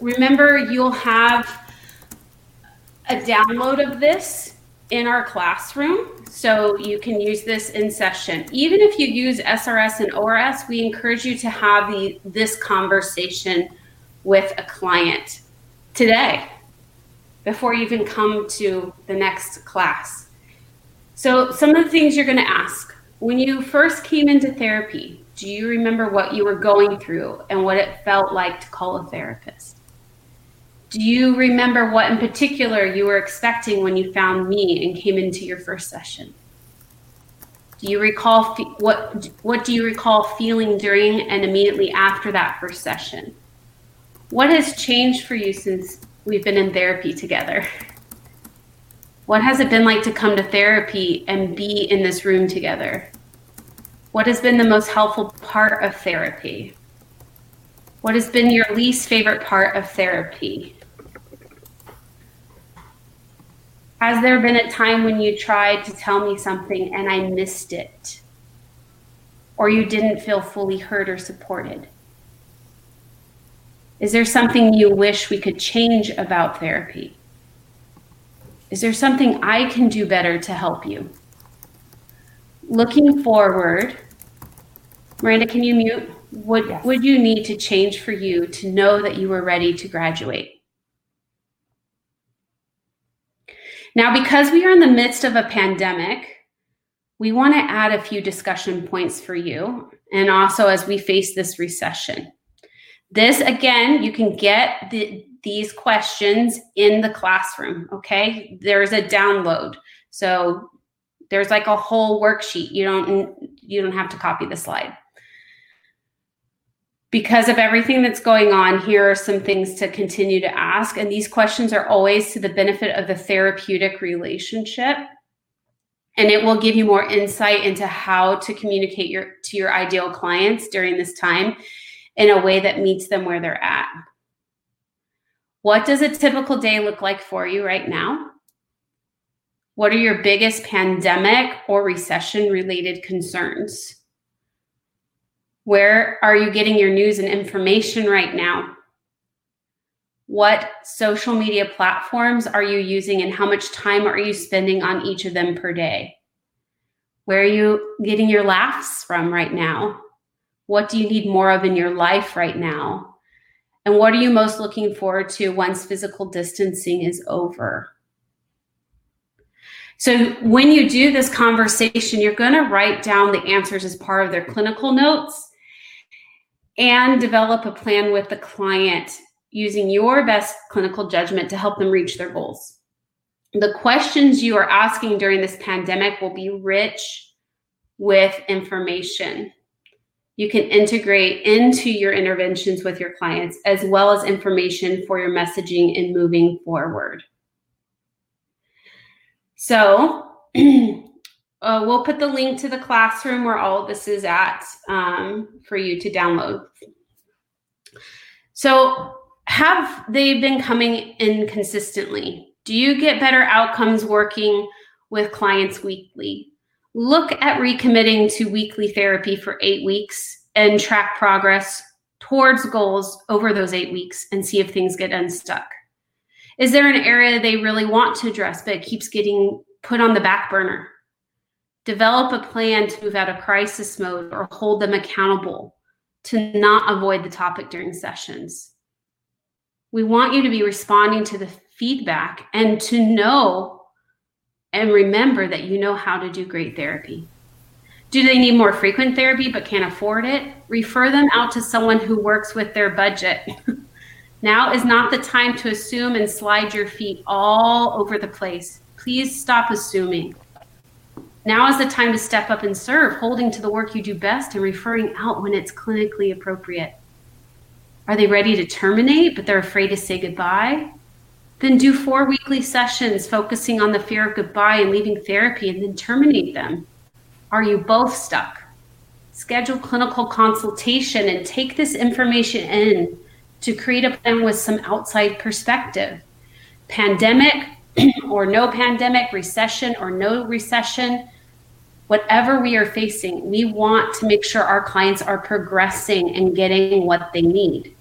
remember you'll have a download of this in our classroom so you can use this in session. Even if you use SRS and ORS, we encourage you to have the, this conversation with a client today before you even come to the next class. So some of the things you're going to ask when you first came into therapy, Do you remember what you were going through and what it felt like to call a therapist? Do you remember what in particular you were expecting when you found me and came into your first session? Do you recall fe- what what do you recall feeling during and immediately after that first session? What has changed for you since we've been in therapy together? What has it been like to come to therapy and be in this room together? What has been the most helpful part of therapy? What has been your least favorite part of therapy? Has there been a time when you tried to tell me something and I missed it? Or you didn't feel fully heard or supported? Is there something you wish we could change about therapy? Is there something I can do better to help you? Looking forward, Miranda, can you mute? What yes. would you need to change for you to know that you were ready to graduate? Now, because we are in the midst of a pandemic, we want to add a few discussion points for you, and also as we face this recession. This, again, you can get the, these questions in the classroom, okay? There's a download. So there's like a whole worksheet. You don't you don't have to copy the slide because of everything that's going on, here are some things to continue to ask. And these questions are always to the benefit of the therapeutic relationship. And it will give you more insight into how to communicate your to your ideal clients during this time in a way that meets them where they're at. What does a typical day look like for you right now? What are your biggest pandemic or recession related concerns? Where are you getting your news and information right now? What social media platforms are you using and how much time are you spending on each of them per day? Where are you getting your laughs from right now? What do you need more of in your life right now? And what are you most looking forward to once physical distancing is over? So, when you do this conversation, you're going to write down the answers as part of their clinical notes and develop a plan with the client using your best clinical judgment to help them reach their goals. The questions you are asking during this pandemic will be rich with information. You can integrate into your interventions with your clients as well as information for your messaging and moving forward. So, <clears throat> Uh, we'll put the link to the classroom where all this is at um, for you to download. So, have they been coming in consistently? Do you get better outcomes working with clients weekly? Look at recommitting to weekly therapy for eight weeks and track progress towards goals over those eight weeks and see if things get unstuck. Is there an area they really want to address but keeps getting put on the back burner? Develop a plan to move out of crisis mode or hold them accountable to not avoid the topic during sessions. We want you to be responding to the feedback and to know and remember that you know how to do great therapy. Do they need more frequent therapy but can't afford it? Refer them out to someone who works with their budget. <laughs> now is not the time to assume and slide your feet all over the place. Please stop assuming. Now is the time to step up and serve, holding to the work you do best and referring out when it's clinically appropriate. Are they ready to terminate, but they're afraid to say goodbye? Then do four weekly sessions focusing on the fear of goodbye and leaving therapy and then terminate them. Are you both stuck? Schedule clinical consultation and take this information in to create a plan with some outside perspective. Pandemic <clears throat> or no pandemic, recession or no recession, whatever we are facing, we want to make sure our clients are progressing and getting what they need.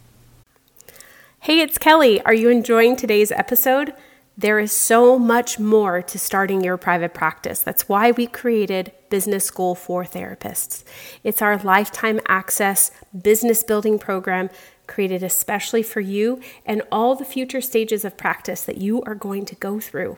Hey, it's Kelly. Are you enjoying today's episode? There is so much more to starting your private practice. That's why we created Business School for Therapists. It's our lifetime access business building program created especially for you and all the future stages of practice that you are going to go through.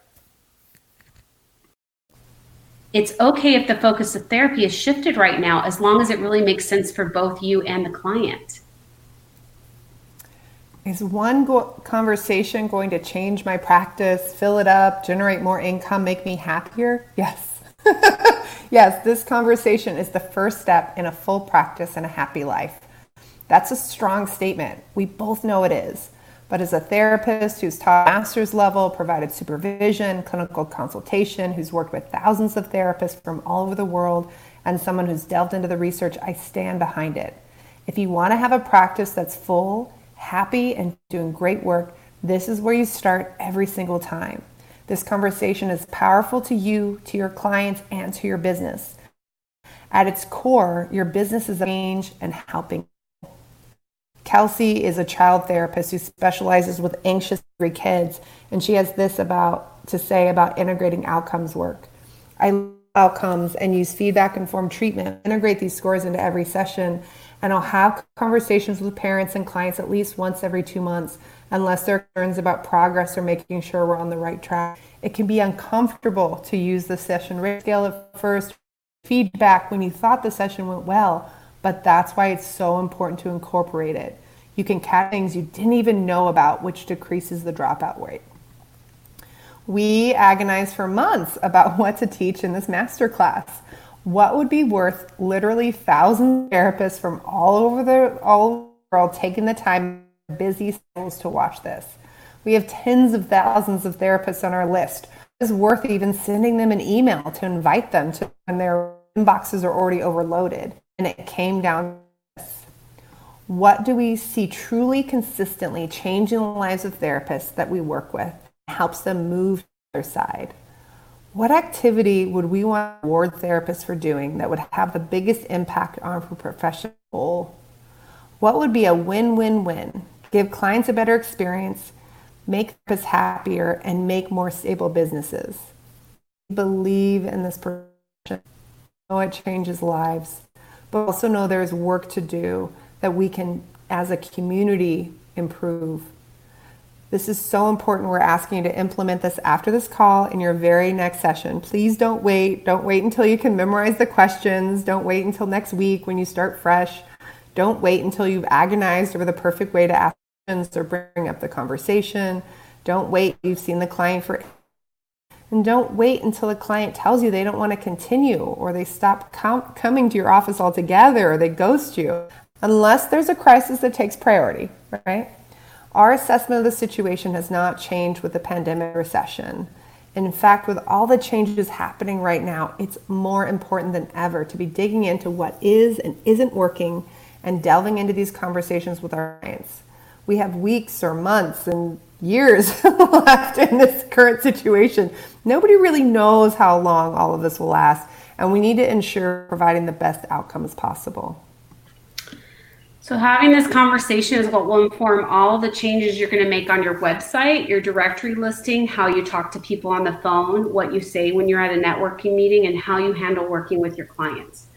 It's okay if the focus of therapy is shifted right now, as long as it really makes sense for both you and the client. Is one go- conversation going to change my practice, fill it up, generate more income, make me happier? Yes. <laughs> yes, this conversation is the first step in a full practice and a happy life. That's a strong statement. We both know it is. But as a therapist who's taught master's level, provided supervision, clinical consultation, who's worked with thousands of therapists from all over the world, and someone who's delved into the research, I stand behind it. If you want to have a practice that's full, happy, and doing great work, this is where you start every single time. This conversation is powerful to you, to your clients, and to your business. At its core, your business is a change and helping Kelsey is a child therapist who specializes with anxious kids, and she has this about to say about integrating outcomes work. I outcomes and use feedback informed treatment. Integrate these scores into every session, and I'll have conversations with parents and clients at least once every two months, unless there are concerns about progress or making sure we're on the right track. It can be uncomfortable to use the session rate scale at first, feedback when you thought the session went well, but that's why it's so important to incorporate it. You can catch things you didn't even know about, which decreases the dropout rate. We agonized for months about <laughs> what to teach in this master class. What would be worth literally thousands of therapists from all over the all over the world taking the time, busy schedules to watch this? We have tens of thousands of therapists on our list. It's worth even sending them an email to invite them to when their inboxes are already overloaded. And it came down what do we see truly consistently change in the lives of therapists that we work with helps them move to the other side? What activity would we want to reward therapists for doing that would have the biggest impact on our professional goal? What would be a win-win-win? Give clients a better experience, make therapists happier, and make more stable businesses. Believe in this profession. Know it changes lives, but also know there's work to do that we can, as a community, improve. This is so important. We're asking you to implement this after this call in your very next session. Please don't wait. Don't wait until you can memorize the questions. Don't wait until next week when you start fresh. Don't wait until you've agonized over the perfect way to ask questions or bring up the conversation. Don't wait. You've seen the client for and don't wait until the client tells you they don't want to continue or they stop com- coming to your office altogether or they ghost you unless there's a crisis that takes priority, right? Our assessment of the situation has not changed with the pandemic recession. In fact, with all the changes happening right now, it's more important than ever to be digging into what is and isn't working and delving into these conversations with our clients. We have weeks or months and years <laughs> left in this current situation. Nobody really knows how long all of this will last, and we need to ensure providing the best outcomes possible. So, having this conversation is what will inform all the changes you're going to make on your website, your directory listing, how you talk to people on the phone, what you say when you're at a networking meeting, and how you handle working with your clients.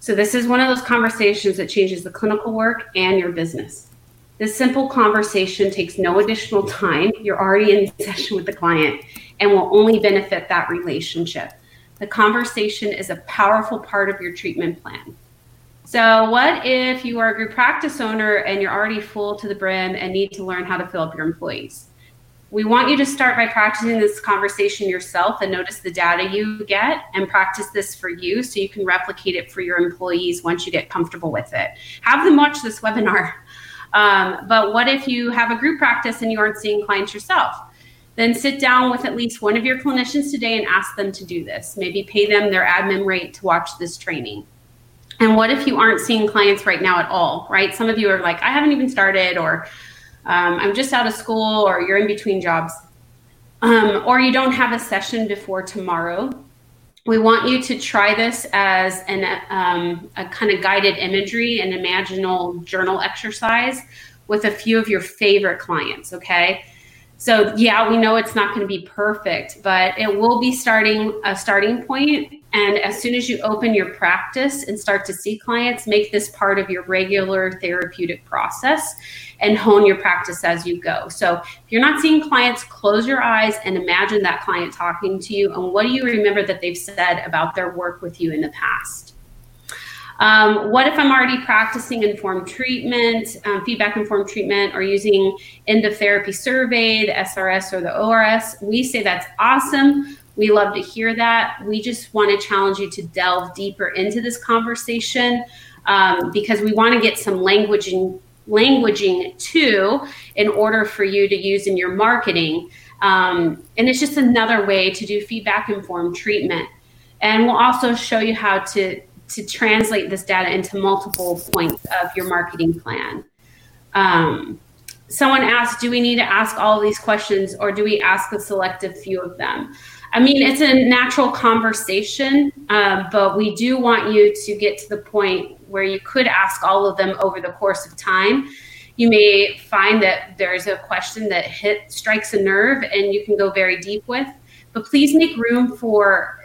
So, this is one of those conversations that changes the clinical work and your business. This simple conversation takes no additional time. You're already in <laughs> session with the client and will only benefit that relationship. The conversation is a powerful part of your treatment plan. So, what if you are a group practice owner and you're already full to the brim and need to learn how to fill up your employees? We want you to start by practicing this conversation yourself and notice the data you get and practice this for you so you can replicate it for your employees once you get comfortable with it. Have them watch this webinar. <laughs> Um, but what if you have a group practice and you aren't seeing clients yourself? Then sit down with at least one of your clinicians today and ask them to do this. Maybe pay them their admin rate to watch this training. And what if you aren't seeing clients right now at all, right? Some of you are like, I haven't even started, or um, I'm just out of school, or you're in between jobs, um, or you don't have a session before tomorrow, we want you to try this as an, um, a kind of guided imagery and imaginal journal exercise with a few of your favorite clients, okay? So yeah, we know it's not going to be perfect, but it will be starting a starting point. And as soon as you open your practice and start to see clients, make this part of your regular therapeutic process and hone your practice as you go. So if you're not seeing clients, close your eyes and imagine that client talking to you. And what do you remember that they've said about their work with you in the past? Um, what if I'm already practicing informed treatment, um, feedback informed treatment, or using end of therapy survey, the SRS or the ORS? We say that's awesome. We love to hear that. We just want to challenge you to delve deeper into this conversation um, because we want to get some language languaging languaging too in order for you to use in your marketing. Um, and it's just another way to do feedback informed treatment. And we'll also show you how to to translate this data into multiple points of your marketing plan. Um, someone asked, do we need to ask all of these questions or do we ask a selective few of them? I mean, it's a natural conversation, uh, but we do want you to get to the point where you could ask all of them over the course of time. You may find that there's a question that hit strikes a nerve and you can go very deep with but please make room for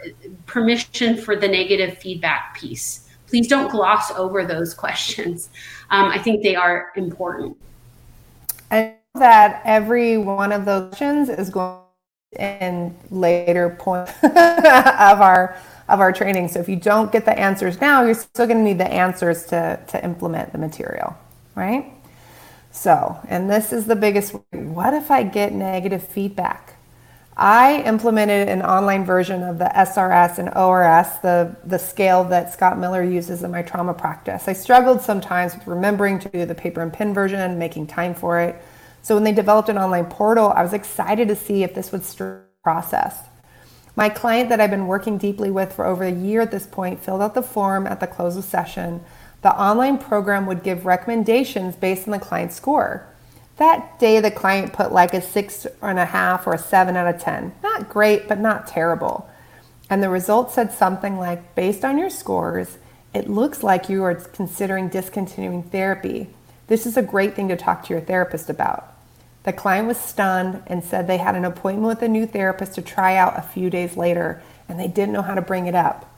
permission for the negative feedback piece. Please don't gloss over those questions. Um, I think they are important. And that every one of those questions is going in later point <laughs> of our of our training. So if you don't get the answers now, you're still going to need the answers to to implement the material, right? So, and this is the biggest what if I get negative feedback? I implemented an online version of the SRS and ORS, the, the scale that Scott Miller uses in my trauma practice. I struggled sometimes with remembering to do the paper and pen version, making time for it. So when they developed an online portal, I was excited to see if this would process. My client that I've been working deeply with for over a year at this point filled out the form at the close of session. The online program would give recommendations based on the client's score. That day, the client put like a six and a half or a seven out of 10. Not great, but not terrible. And the result said something like based on your scores, it looks like you are considering discontinuing therapy. This is a great thing to talk to your therapist about. The client was stunned and said they had an appointment with a new therapist to try out a few days later and they didn't know how to bring it up.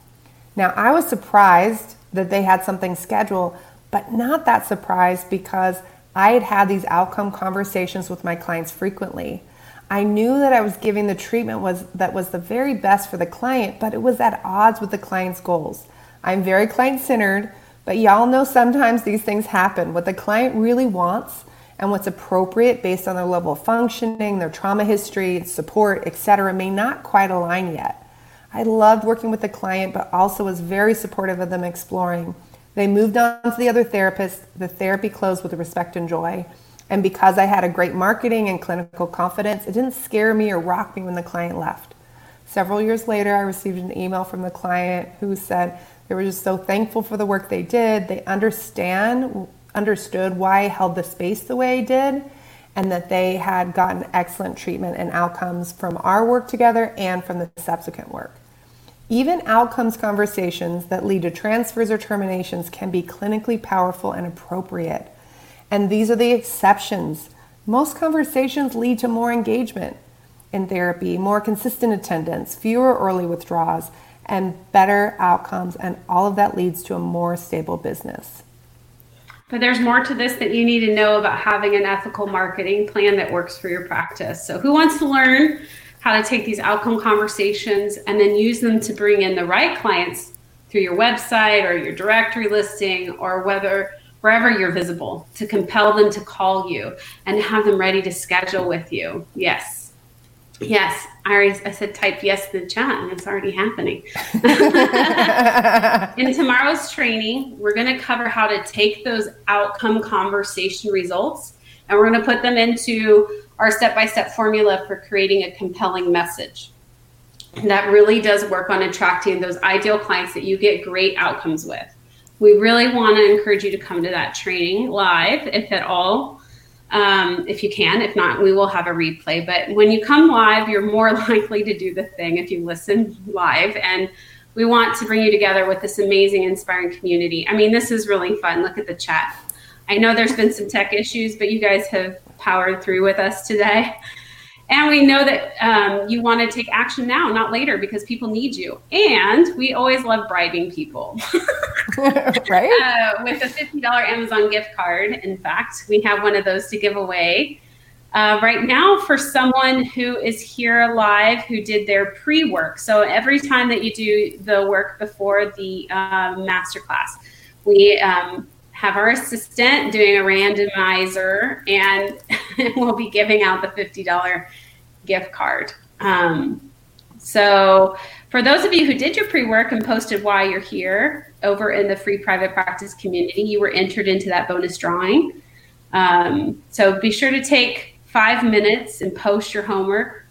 Now, I was surprised that they had something scheduled, but not that surprised because I had had these outcome conversations with my clients frequently. I knew that I was giving the treatment was that was the very best for the client, but it was at odds with the client's goals. I'm very client-centered, but y'all know sometimes these things happen. What the client really wants and what's appropriate based on their level of functioning, their trauma history, support, etc., may not quite align yet. I loved working with the client, but also was very supportive of them exploring they moved on to the other therapist. The therapy closed with respect and joy. And because I had a great marketing and clinical confidence, it didn't scare me or rock me when the client left. Several years later, I received an email from the client who said they were just so thankful for the work they did. They understand understood why I held the space the way I did and that they had gotten excellent treatment and outcomes from our work together and from the subsequent work. Even outcomes conversations that lead to transfers or terminations can be clinically powerful and appropriate. And these are the exceptions. Most conversations lead to more engagement in therapy, more consistent attendance, fewer early withdrawals, and better outcomes. And all of that leads to a more stable business. But there's more to this that you need to know about having an ethical marketing plan that works for your practice. So, who wants to learn how to take these outcome conversations and then use them to bring in the right clients through your website or your directory listing or whether wherever you're visible to compel them to call you and have them ready to schedule with you. Yes. Yes. I already I said type yes in the chat and it's already happening. <laughs> in tomorrow's training, we're going to cover how to take those outcome conversation results and we're going to put them into our step by step formula for creating a compelling message. And that really does work on attracting those ideal clients that you get great outcomes with. We really want to encourage you to come to that training live, if at all. Um, if you can. If not, we will have a replay. But when you come live, you're more <laughs> likely to do the thing if you listen live. And we want to bring you together with this amazing, inspiring community. I mean, this is really fun. Look at the chat. I know there's been some tech issues, but you guys have powered through with us today. <laughs> And we know that um, you want to take action now, not later, because people need you. And we always love bribing people. <laughs> right? Uh, with a $50 Amazon gift card. In fact, we have one of those to give away. Uh, right now, for someone who is here live who did their pre work. So, every time that you do the work before the uh, masterclass, we um, have our assistant doing a randomizer and <laughs> we'll be giving out the $50 gift card. Um, so, for those of you who did your pre work and posted why you're here over in the free private practice community, you were entered into that bonus drawing. Um, so, be sure to take five minutes and post your homework.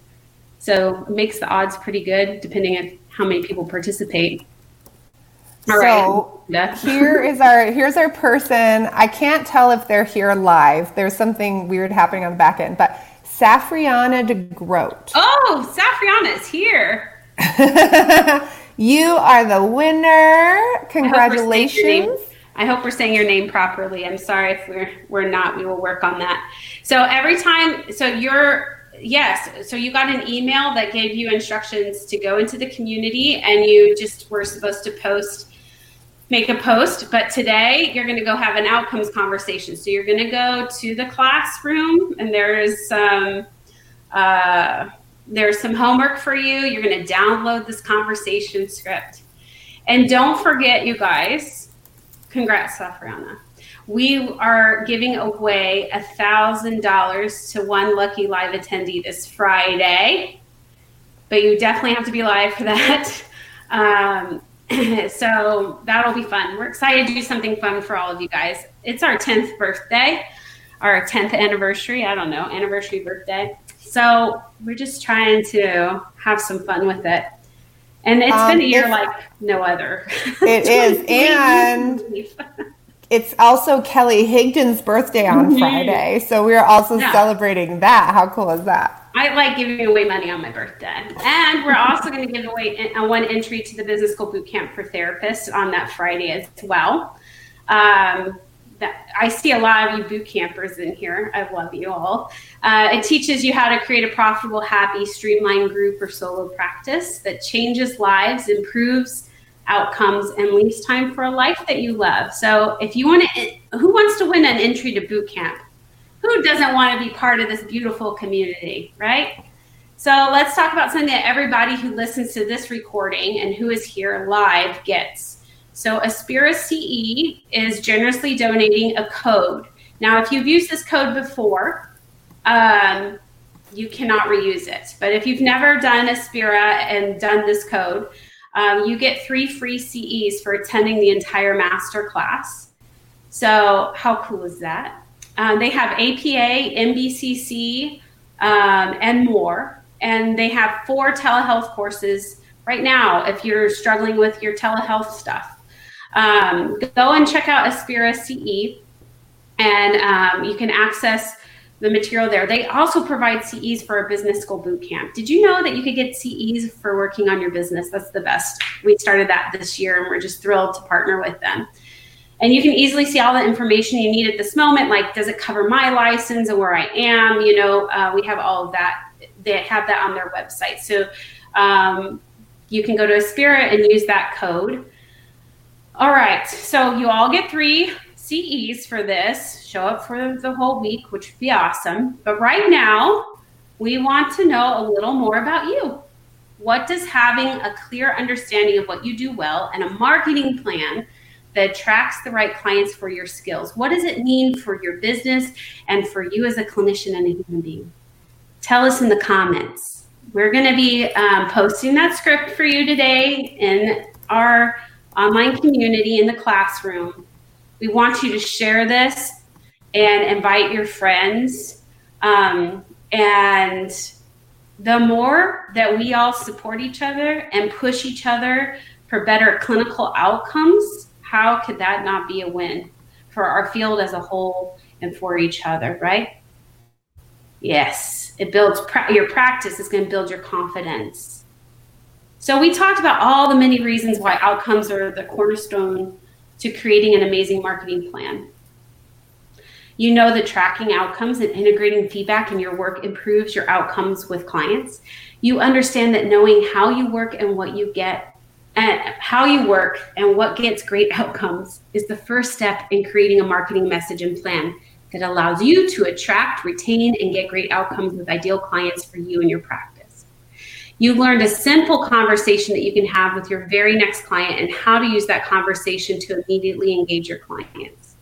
So, it makes the odds pretty good depending on how many people participate. All so right. <laughs> here is our here's our person. I can't tell if they're here live. There's something weird happening on the back end, but Safriana de Groot. Oh, Safriana is here. <laughs> you are the winner. Congratulations. I hope we're saying your name properly. I'm sorry if we're we're not. We will work on that. So every time, so you're yes. So you got an email that gave you instructions to go into the community, and you just were supposed to post make a post, but today you're going to go have an outcomes conversation. So you're going to go to the classroom, and there's some uh, there's some homework for you. You're going to download this conversation script, and don't forget, you guys. Congrats, Safriana. We are giving away a thousand dollars to one lucky live attendee this Friday, but you definitely have to be live for that. <laughs> Um, <clears throat> so that'll be fun. We're excited to do something fun for all of you guys. It's our 10th birthday, our 10th anniversary. I don't know, anniversary birthday. So we're just trying to have some fun with it. And it's um, been a year like no other. It <laughs> is. and it's also Kelly Higdon's birthday on mm-hmm. Friday. So we're also yeah. celebrating that. How cool is that? I like giving away money on my birthday. And we're also going to give away a one entry to the Business School Boot Camp for Therapists on that Friday as well. Um, that, I see a lot of you boot campers in here. I love you all. Uh, it teaches you how to create a profitable, happy, streamlined group or solo practice that changes lives, improves outcomes, and leaves time for a life that you love. So, if you want to, who wants to win an entry to boot camp? Who doesn't want to be part of this beautiful community, right? So let's talk about something that everybody who listens to this recording and who is here live gets. So Aspira CE is generously donating a code. Now, if you've used this code before, um, you cannot reuse it. But if you've never done Aspira and done this code, um, you get three free CEs for attending the entire master class. So how cool is that? Um, they have APA, NBCC, um, and more. And they have four telehealth courses right now if you're struggling with your telehealth stuff. Um, go and check out Aspira CE, and um, you can access the material there. They also provide CEs for a business school boot camp. Did you know that you could get CEs for working on your business? That's the best. We started that this year, and we're just thrilled to partner with them and you can easily see all the information you need at this moment like does it cover my license and where i am? You know uh, we have all of that they have that on their website. So um, you can go to Aspira and use that code. All right so you all get three ces for this. Show up for the whole week which would be awesome. But right now we want to know a little more about you. What does having a clear understanding of what you do well and a marketing plan that attracts the right clients for your skills. What does it mean for your business and for you as a clinician and a human being? Tell us in the comments. We're going to be um, posting that script for you today in our online community in the classroom. We want you to share this and invite your friends. Um, and the more that we all support each other and push each other for better clinical outcomes, how could that not be a win for our field as a whole and for each other, right? Yes, it builds pra- your practice is going to build your confidence. So we talked about all the many reasons why outcomes are the cornerstone to creating an amazing marketing plan. You know that tracking outcomes and integrating feedback in your work improves your outcomes with clients. You understand that knowing how you work and what you get and how you work and what gets great <laughs> outcomes is the first step in creating a marketing message and plan that allows you to attract, retain, and get great outcomes with ideal clients for you and your practice. You've learned a simple conversation that you can have with your very next client and how to use that conversation to immediately engage your clients.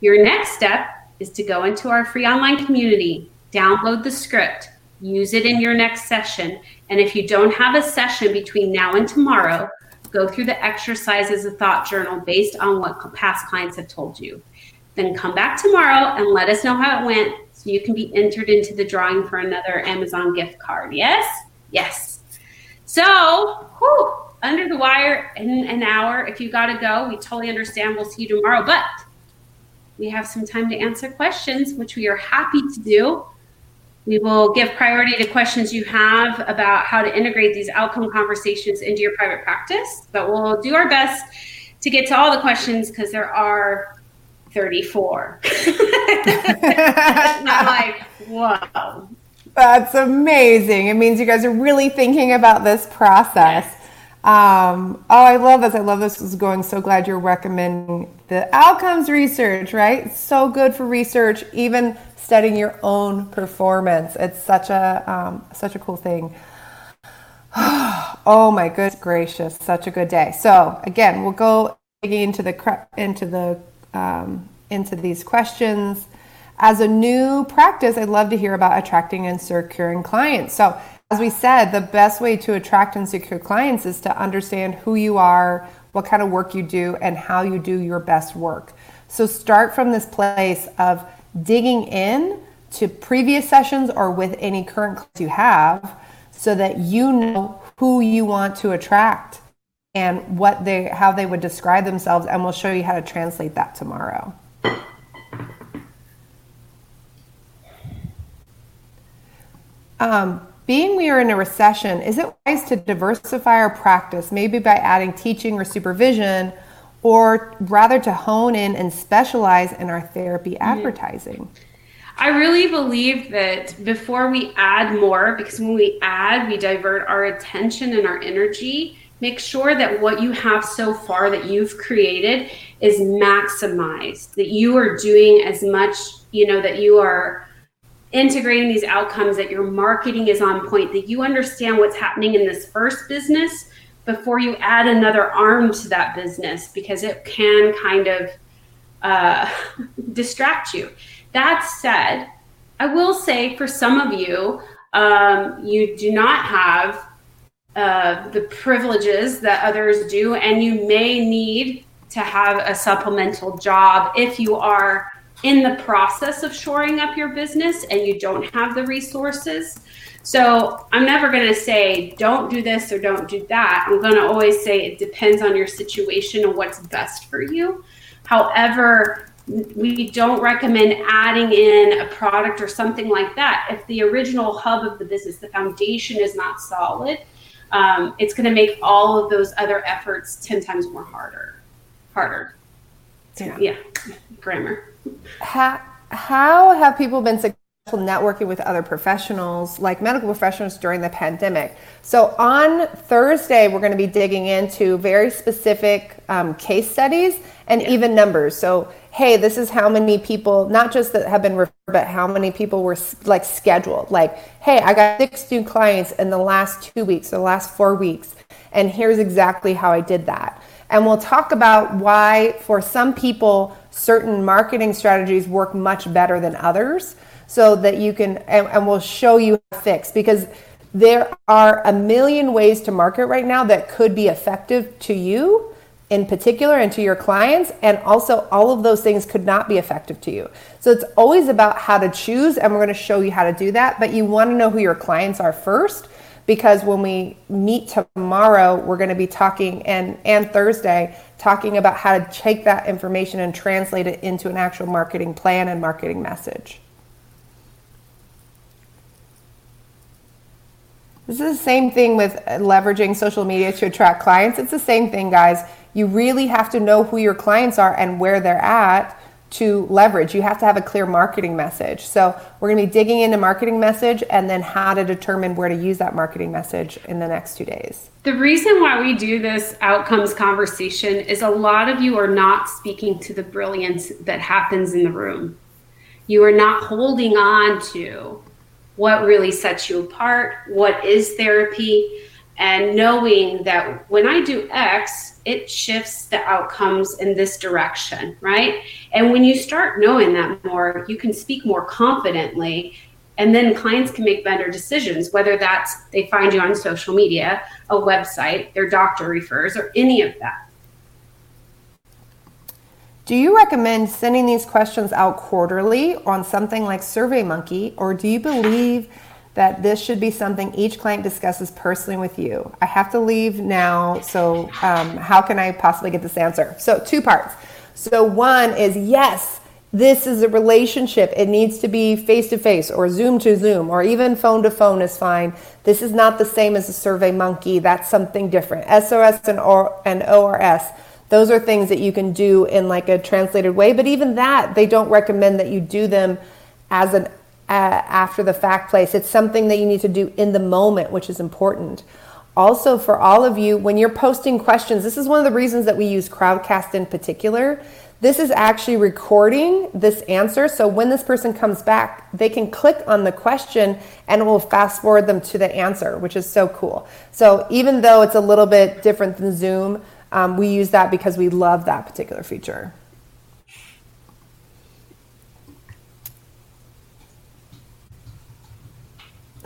Your next step is to go into our free online community, download the script, use it in your next session. And if you don't have a session between now and tomorrow, go through the exercises of thought journal based on what past clients have told you. Then come back tomorrow and let us know how it went so you can be entered into the drawing for another Amazon gift card. Yes? Yes. So, whew, under the wire in an hour. If you got to go, we totally understand. We'll see you tomorrow. But we have some time to answer questions, which we are happy to do. We will give priority to questions you have about how to integrate these outcome conversations into your private practice, but we'll do our best to get to all the questions because there are 34. <laughs> not like, whoa. That's amazing. It means you guys are really thinking about this process. Um, oh, I love this. I love this is going. So glad you're recommending the outcomes research, right? It's so good for research, even studying your own performance. It's such a um, such a cool thing. <sighs> oh my goodness gracious, such a good day. So again, we'll go into the into the um, into these questions. As a new practice, I'd love to hear about attracting and securing clients. So as we said, the best way to attract and secure clients is to understand who you are, what kind of work you do, and how you do your best work. So start from this place of digging in to previous sessions or with any current clients you have so that you know who you want to attract and what they how they would describe themselves and we'll show you how to translate that tomorrow. Um, being we are in a recession, is it wise to diversify our practice, maybe by adding teaching or supervision, or rather to hone in and specialize in our therapy mm-hmm. advertising? I really believe that before we add more, because when we add, we divert our attention and our energy. Make sure that what you have so far that you've created is maximized, that you are doing as much, you know, that you are integrating these outcomes, that your marketing is on point, that you understand what's happening in this first business before you add another arm to that business because it can kind of uh, <laughs> distract you. That said, I will say for some of you, um, you do not have uh, the privileges that others do, and you may need to have a supplemental job if you are in the process of shoring up your business and you don't have the resources. So I'm never going to say, don't do this or don't do that. I'm going to always say it depends on your situation and what's best for you. However, we don't recommend adding in a product or something like that. If the original hub of the business, the foundation is not solid, um, it's going to make all of those other efforts 10 times more harder. Harder. Yeah. yeah. Grammar. How, how have people been successful networking with other professionals, like medical professionals during the pandemic? So, on Thursday, we're going to be digging into very specific um, case studies and yeah. even numbers. So, hey, this is how many people, not just that have been referred, but how many people were like scheduled. Like, hey, I got six new clients in the last two weeks, the last four weeks, and here's exactly how I did that. And we'll talk about why, for some people, certain marketing strategies work much better than others so that you can, and, and we'll show you how to fix because there are a million ways to market right now that could be effective to you in particular and to your clients and also all of those things could not be effective to you. So it's always about how to choose and we're going to show you how to do that but you want to know who your clients are first because when we meet tomorrow, we're going to be talking and, and Thursday talking about how to take that information and translate it into an actual marketing plan and marketing message. This is the same thing with leveraging social media to attract clients. It's the same thing, guys. You really have to know who your clients are and where they're at to leverage. You have to have a clear marketing message. So, we're going to be digging into marketing message and then how to determine where to use that marketing message in the next two days. The reason why we do this outcomes conversation is a lot of you are not speaking to the brilliance that happens in the room. You are not holding on to what really sets you apart, what is therapy, and knowing that when I do X, it shifts the outcomes in this direction, right? And when you start knowing that more, you can speak more confidently. And then clients can make better decisions, whether that's they find you on social media, a website, their doctor refers, or any of that. Do you recommend sending these questions out quarterly on something like SurveyMonkey, or do you believe that this should be something each client discusses personally with you? I have to leave now, so um, how can I possibly get this answer? So, two parts. So, one is yes, this is a relationship. It needs to be face to face or Zoom to Zoom or even phone to phone is fine. This is not the same as a Survey Monkey. That's something different. SRS and, or, and ORS those are things that you can do in like a translated way, but even that, they don't recommend that you do them as an uh, after the fact place. It's something that you need to do in the moment, which is important. Also, for all of you, when you're posting questions, this is one of the reasons that we use Crowdcast in particular. This is actually recording this answer. So when this person comes back, they can click on the question and it will fast forward them to the answer, which is so cool. So even though it's a little bit different than Zoom, um, we use that because we love that particular feature.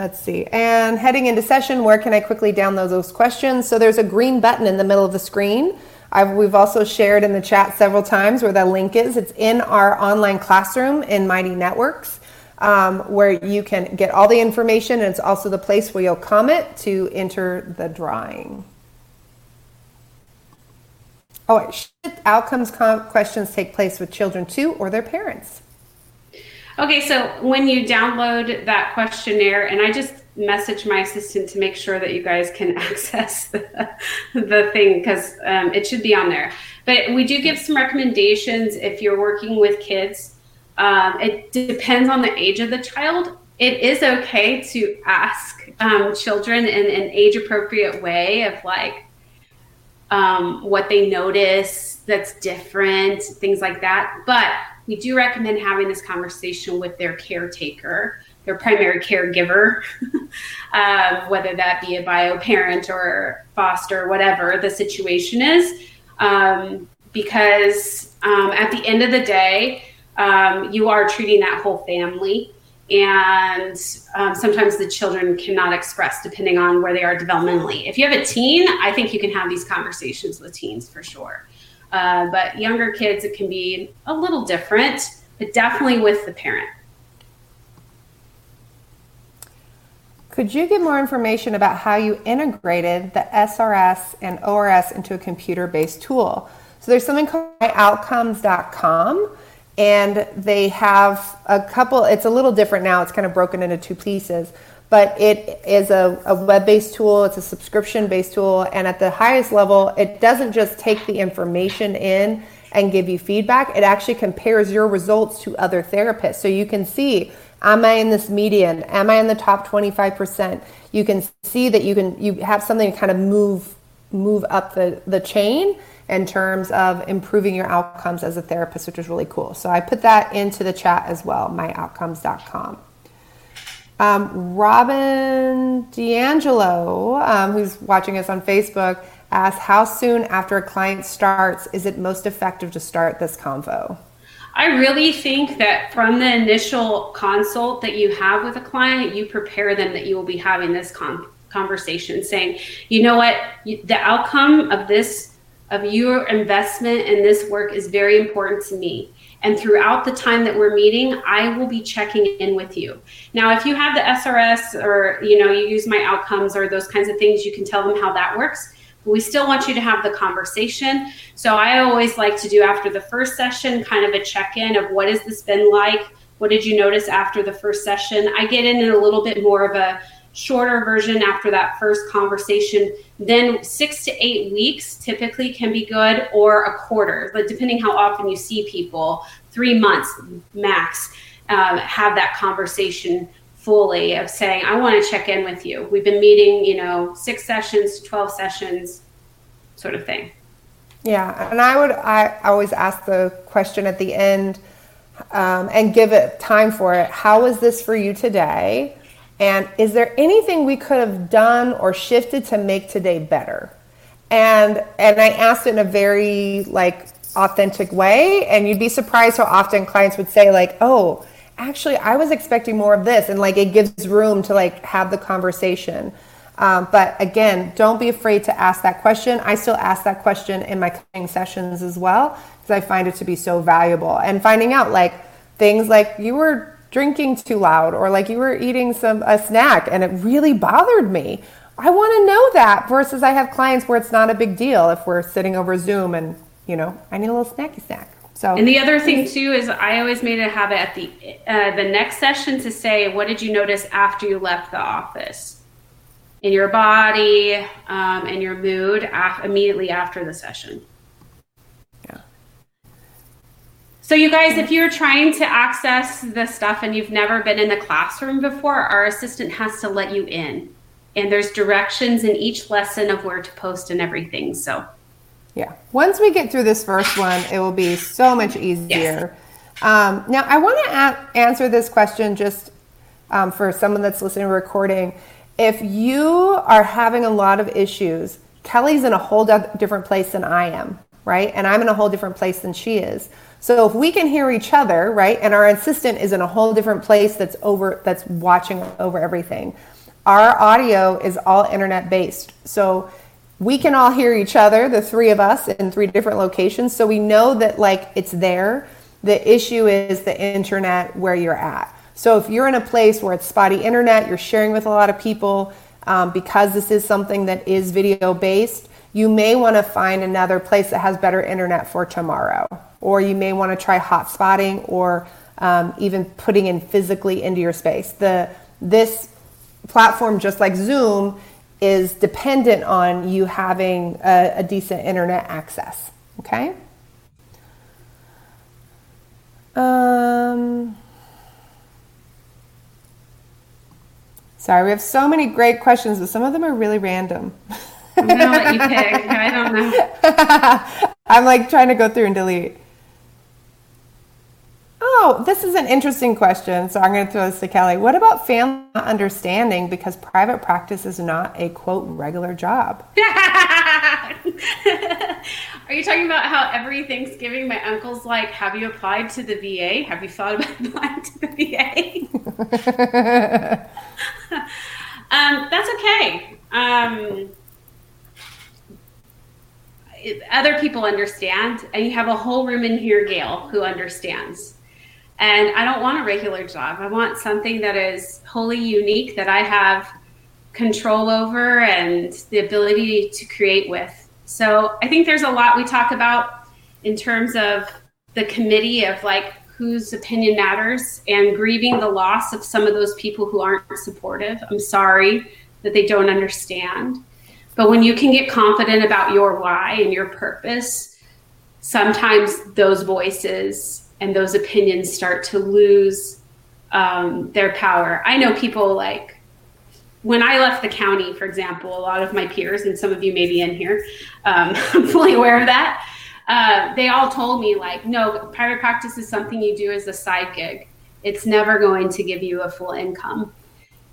Let's see. And heading into session, where can I quickly download those questions? So there's a green button in the middle of the screen. I've, we've also shared in the chat several times where that link is. It's in our online classroom in Mighty Networks, um, where you can get all the information. And it's also the place where you'll comment to enter the drawing. Oh, should outcomes questions take place with children too or their parents? Okay, so when you download that questionnaire, and I just message my assistant to make sure that you guys can <laughs> access the, the thing because um, it should be on there. But we do give some recommendations if you're working with kids. Um, it depends on the age of the child. It is okay to ask um, children in an age appropriate way of like, um, what they notice that's different, things like that. But we do recommend having this conversation with their caretaker, their primary caregiver, um, <laughs> whether that be a bio parent or foster, whatever the situation is. Um, because um, at the end of the day, um, you are treating that whole family and um, sometimes the children cannot express depending on where they are developmentally. If you have a teen, I think you can have these conversations with teens for sure. Uh, but younger kids, it can be a little different, but definitely with the parent. Could you give more information about how you integrated the SRS and ORS into a computer based tool? So there's something called outcomes.com and they have a couple it's a little different now it's kind of broken into two pieces but it is a, a web-based tool it's a subscription-based tool and at the highest level it doesn't just take the information in and give you feedback it actually compares your results to other therapists so you can see am i in this median am i in the top 25% you can see that you can you have something to kind of move move up the, the chain in terms of improving your outcomes as a therapist, which is really cool. So I put that into the chat as well, myoutcomes.com. Um, Robin D'Angelo, um, who's watching us on Facebook, asks How soon after a client starts is it most effective to start this convo? I really think that from the initial consult that you have with a client, you prepare them that you will be having this con- conversation, saying, you know what, the outcome of this of your investment in this work is very important to me. And throughout the time that we're meeting, I will be checking in with you. Now, if you have the SRS or you know you use my outcomes or those kinds of things, you can tell them how that works. But we still want you to have the conversation. So I always like to do after the first session, kind of a check-in of what has this been like? What did you notice after the first session? I get in a little bit more of a shorter version after that first conversation. Then six to eight weeks typically can be good, or a quarter, but depending how often you see people, three months max, um, have that conversation fully of saying, I want to check in with you. We've been meeting, you know, six sessions, 12 sessions, sort of thing. Yeah, and I would I always ask the question at the end um, and give it time for it. How is this for you today? And is there anything we could have done or shifted to make today better? And and I asked it in a very like authentic way, and you'd be surprised how often clients would say like, "Oh, actually, I was expecting more of this," and like it gives room to like have the conversation. Um, but again, don't be afraid to ask that question. I still ask that question in my coaching sessions as well because I find it to be so valuable. And finding out like things like you were drinking too loud or like you were eating some a snack and it really bothered me. I want to know that versus I have clients where it's not a big deal if we're sitting over Zoom and you know I need a little snacky snack. So and the other thing too is I always made a habit at the uh, the next session to say what did you notice after you left the office in your body um, and your mood af- immediately after the session. Yeah. So, you guys, if you're trying to access the stuff and you've never been in the classroom before, our assistant has to let you in. And there's directions in each lesson of where to post and everything. So, yeah. Once we get through this first one, it will be so much easier. Yes. Um, now, I want to a- answer this question just um, for someone that's listening to recording if you are having a lot of issues, Kelly's in a whole different place than I am, right? And I'm in a whole different place than she is. So if we can hear each other, right, and our assistant is in a whole different place that's over that's watching over everything. Our audio is all internet based. So we can all hear each other, the three of us in three different locations, so we know that like it's there. The issue is the internet where you're at. So if you're in a place where it's spotty internet, you're sharing with a lot of people, um, because this is something that is video based, you may want to find another place that has better internet for tomorrow. Or you may want to try hotspotting or um, even putting in physically into your space. The this platform, just like Zoom, is dependent on you having a, a decent internet access. Okay. Um, Sorry, we have so many great questions, but some of them are really random. I'm gonna let you pick. I don't know. <laughs> I'm like trying to go through and delete. Oh, this is an interesting question. So I'm going to throw this to Kelly. What about family understanding because private practice is not a quote regular job? <laughs> Are you talking about how every Thanksgiving my uncle's like, Have you applied to the VA? Have you thought about <laughs> applying to the VA? <laughs> um, that's okay. Um, other people understand, and you have a whole room in here, Gail, who understands. And I don't want a regular job. I want something that is wholly unique that I have control over and the ability to create with. So I think there's a lot we talk about in terms of the committee of like whose opinion matters and grieving the loss of some of those people who aren't supportive. I'm sorry that they don't understand. But when you can get confident about your why and your purpose, sometimes those voices and those opinions start to lose um, their power. I know people like when I left the county, for example, a lot of my peers, and some of you may be in here, um, <laughs> I'm fully aware of that. Uh, they all told me like, no, private practice is something you do as a side gig. It's never going to give you a full income,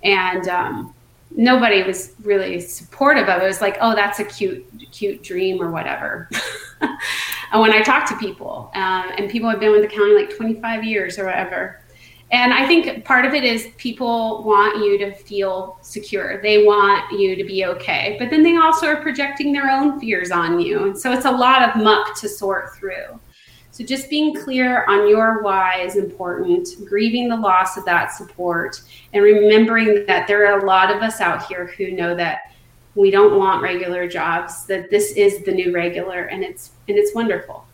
and um, nobody was really supportive of it. It was like, oh, that's a cute, cute dream or whatever. <laughs> <laughs> and when I talk to people, uh, and people have been with the county like 25 years or whatever, and I think part of it is people want you to feel secure. They want you to be okay. But then they also are projecting their own fears on you. And so it's a lot of muck to sort through. So just being clear on your why is important, grieving the loss of that support, and remembering that there are a lot of us out here who know that we don't want regular jobs, that this is the new regular and it's and it's wonderful.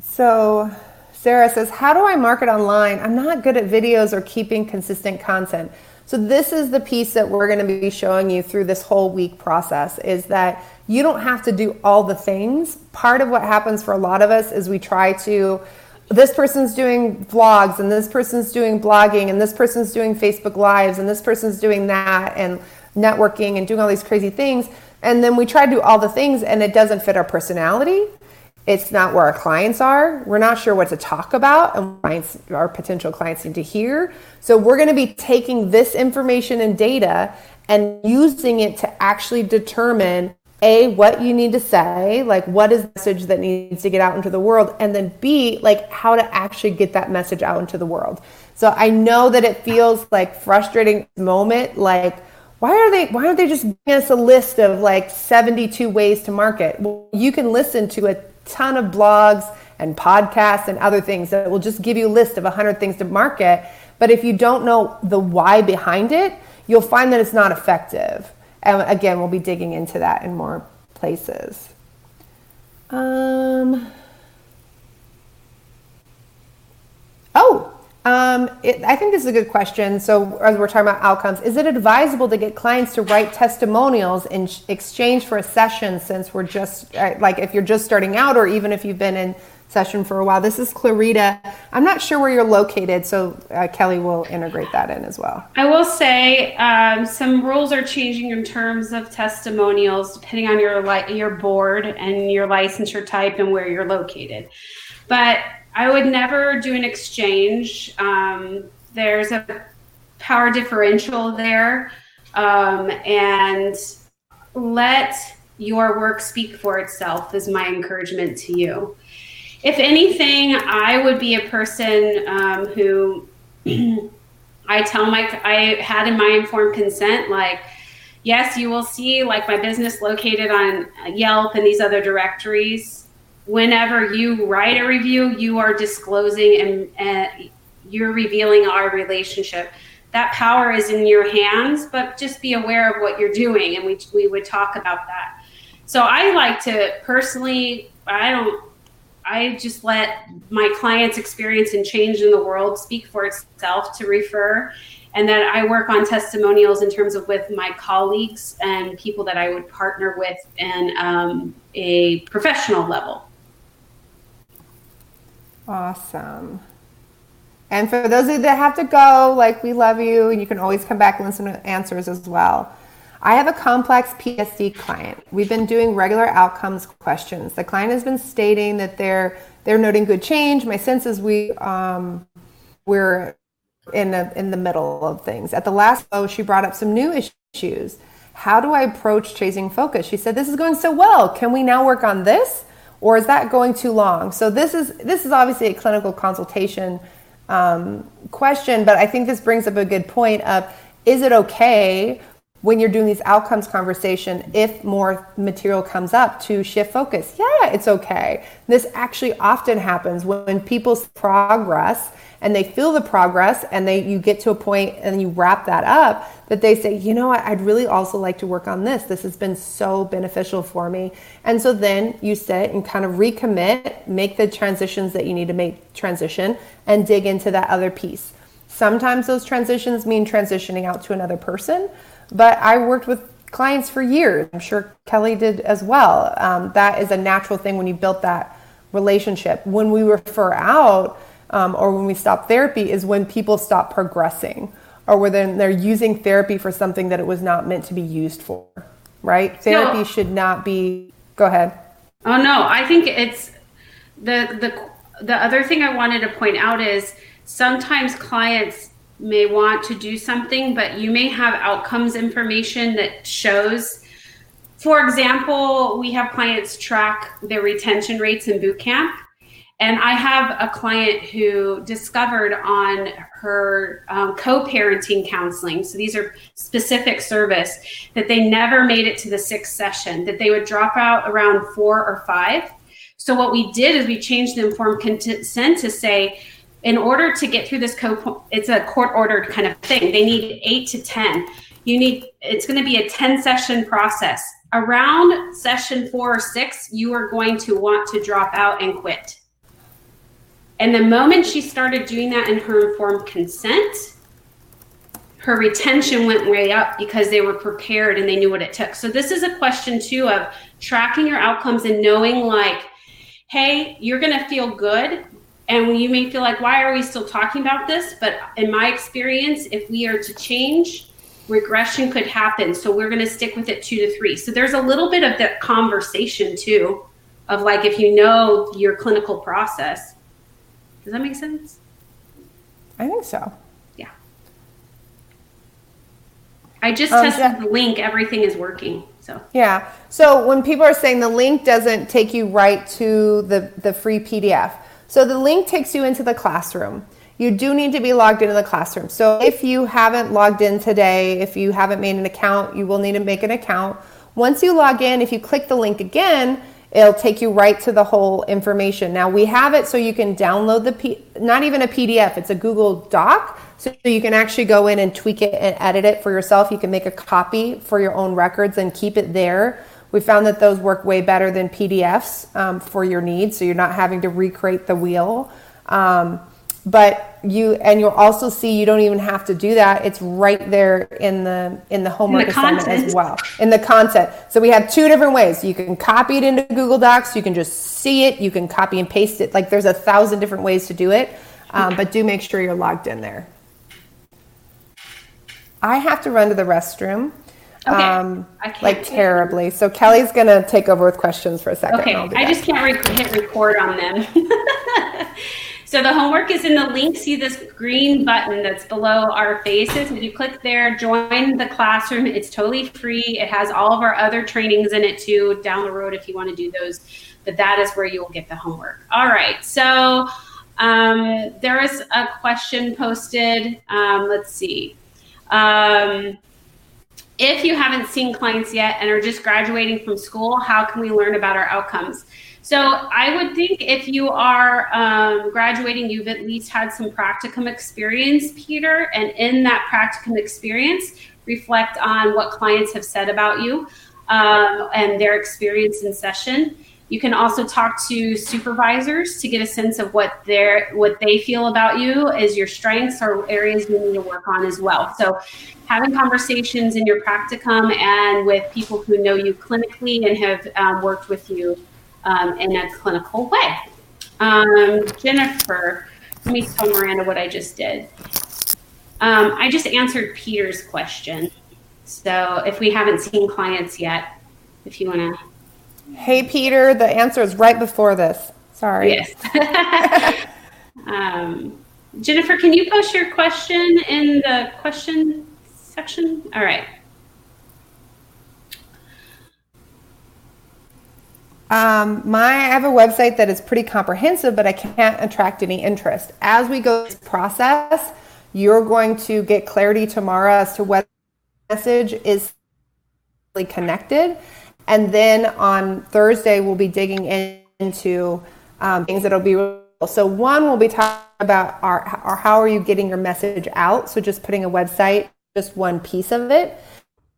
So Sarah says, How do I market online? I'm not good at videos or keeping consistent content. So this is the piece that we're going to be showing you through this whole week process is that you don't have to do all the things. Part of what happens for a lot of us is we try to this person's doing vlogs and this person's doing blogging and this person's doing Facebook lives and this person's doing that and networking and doing all these crazy things and then we try to do all the things and it doesn't fit our personality it's not where our clients are. We're not sure what to talk about, and clients, our potential clients need to hear. So, we're going to be taking this information and data and using it to actually determine a what you need to say like what is the message that needs to get out into the world and then b like how to actually get that message out into the world so i know that it feels like frustrating moment like why are they why aren't they just giving us a list of like 72 ways to market well you can listen to a ton of blogs and podcasts and other things that will just give you a list of 100 things to market. But if you don't know the why behind it, you'll find that it's not effective. And again, we'll be digging into that in more places. Um, oh, um, it, I think this is a good question. So, as we're talking about outcomes, is it advisable to get clients to write testimonials in exchange for a session since we're just, uh, like, if you're just starting out or even if you've been in session for a while? This is Clarita. I'm not sure where you're located, so uh, Kelly will integrate that in as well. I will say um, some rules are changing in terms of testimonials depending on your, li- your board and your licensure type and where you're located. But I would never do an exchange. Um, there's a power differential there, um, and let your work speak for itself, is my encouragement to you. If anything, I would be a person um, who <clears throat> I tell my, I had in my informed consent, like, yes, you will see like my business located on Yelp and these other directories whenever you write a review, you are disclosing and, and you're revealing our relationship. That power is in your hands, but just be aware of what you're doing, and we we would talk about that. So I like to personally, I don't, I just let my clients' experience and change in the world speak for itself to refer. And then I work on testimonials in terms of with my colleagues and people that I would partner with in um, a professional level. Awesome. And for those of you that have to go, like we love you, and you can always come back and listen to answers as well. I have a complex PTSD client. We've been doing regular outcomes questions. The client has been stating that they're they're noting good change. My sense is we um, we're in the in the middle of things. At the last oh, she brought up some new issues. How do I approach chasing focus? She said, "This is going so well. Can we now work on this?" or is that going too long? So this is this is obviously a clinical consultation um, question, but I think this brings up a good point of is it okay when you're doing these outcomes conversation if more material comes up to shift focus? Yeah, it's okay. This actually often happens when people's progress and they feel the progress and they you get to a point and you wrap that up that they say you know what i'd really also like to work on this this has been so beneficial for me and so then you sit and kind of recommit make the transitions that you need to make transition and dig into that other piece sometimes those transitions mean transitioning out to another person but i worked with clients for years i'm sure kelly did as well um, that is a natural thing when you built that relationship when we refer out um, or when we stop therapy is when people stop progressing or when they're using therapy for something that it was not meant to be used for, right? Therapy no. should not be. Go ahead. Oh no, I think it's the the the other thing I wanted to point out is sometimes clients may want to do something, but you may have outcomes information that shows. For example, we have clients track their retention rates in boot camp and I have a client who discovered on her um, co parenting counseling, so these are specific service, that they never made it to the sixth session, that they would drop out around four or five. So, what we did is we changed the informed consent to say, in order to get through this co it's a court ordered kind of thing, they need eight to 10. You need, it's going to be a 10 session process. Around session four or six, you are going to want to drop out and quit And the moment she started doing that in her informed consent, her retention went way up because they were prepared and they knew what it took. So this is a question too of tracking your outcomes and knowing like, hey, you're going to feel good. And you may feel like, why are we still talking about this? But in my experience, if we are to change, regression could happen. So we're going to stick with it two to three. So there's a little bit of that conversation too of like, if you know your clinical process. Does that make sense? I think so. Yeah. I just um, tested yeah. the link. Everything is working. So yeah. So when people are saying the link doesn't take you right to the the free PDF, so the link takes you into the classroom. You do need to be logged into the classroom. So if you haven't logged in today, if you haven't made an account, you will need to make an account. Once you log in, if you click the link again, it'll take you right to the whole information. Now we have it so you can download the P- not even a PDF, it's a Google Doc so you can actually go in and tweak it and edit it for yourself. You can make a copy for your own records and keep it there. We found that those work way better than PDFs um, for your needs, so you're not having to recreate the wheel. Um, but you and you'll also see you don't even have to do that. It's right there in the in the homework in the assignment content. as well in the content. So we have two different ways. You can copy it into Google Docs. You can just see it. You can copy and paste it. Like there's a thousand different ways to do it. Um, but do make sure you're logged in there. I have to run to the restroom. Okay. Um, like terribly. So Kelly's gonna take over with questions for a second. Okay. I just can't re- hit record on them. <laughs> so the homework is in the link. See this green button that's below our faces. If you click there, join the classroom. It's totally free. It has all of our other trainings in it too down the road if you want to do those. But that is where you will get the homework. All right. So um, there is a question posted. Um, let's see. Um, if you haven't seen clients yet and are just graduating from school, how can we learn about our outcomes? So I would think if you are um, graduating, you've at least had some practicum experience, Peter, and in that practicum experience, reflect on what clients have said about you um, and their experience in session. You can also talk to supervisors to get a sense of what their what they feel about you as your strengths or areas you need to work on as well. So having conversations in your practicum and with people who know you clinically and have um, worked with you um, in a clinical way. Um, Jennifer, let me tell Miranda what I just did. Um, I just answered Peter's question. So if we haven't seen clients yet, if you want to Hey, Peter, the answer is right before this. Sorry. Yes. <laughs> um, Jennifer, can you post your question in the question section? All right. Um, my, I have a website that is pretty comprehensive, but I can't attract any interest. As we go through this process, you're going to get clarity tomorrow as to whether the message is connected and then on Thursday, we'll be digging into um, things that'll be real. So one, we'll be talking about our, our how are you getting your message out? So just putting a website, just one piece of it.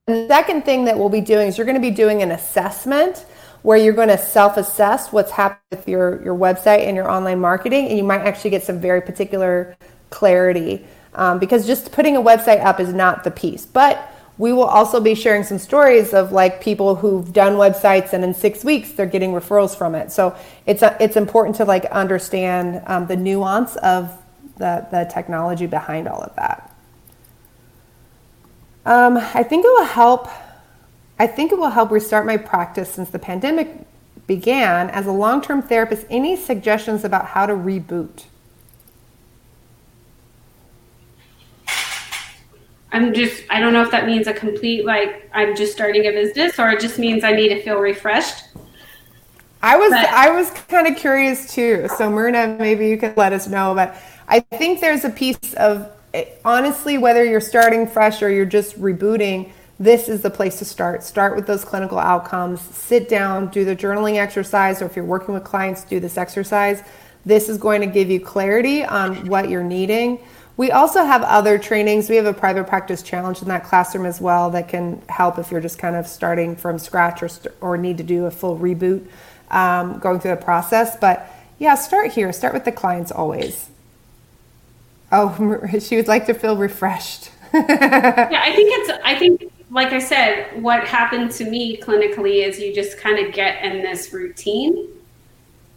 And the second thing that we'll be doing is you're going to be doing an assessment where you're going to self-assess what's happened with your, your website and your online marketing, and you might actually get some very particular clarity um, because just putting a website up is not the piece. But we will also be sharing some stories of like people who've done websites and in six weeks they're getting referrals from it. So it's a, it's important to like understand um, the nuance of the, the technology behind all of that. Um, I think it will help. I think it will help restart my practice since the pandemic began. As a long term therapist, any suggestions about how to reboot? I'm just, I don't know if that means a complete, like, I'm just starting a business or it just means I need to feel refreshed. I was, but, I was kind of curious too. So Myrna, maybe you could let us know, but I think there's a piece of, eh, honestly, whether you're starting fresh or you're just rebooting, this is the place to start. Start with those clinical outcomes, sit down, do the journaling exercise, or if you're working with clients, do this exercise. This is going to give you clarity on what you're needing. We also have other trainings. We have a private practice challenge in that classroom as well that can help if you're just kind of starting from scratch or, or need to do a full reboot um, going through the process. But Yeah, start here. Start with the clients always. Oh, <laughs> she would like to feel refreshed. <laughs> yeah, I think it's, I think, like I said, what happened to me clinically is you just kind of get in this routine.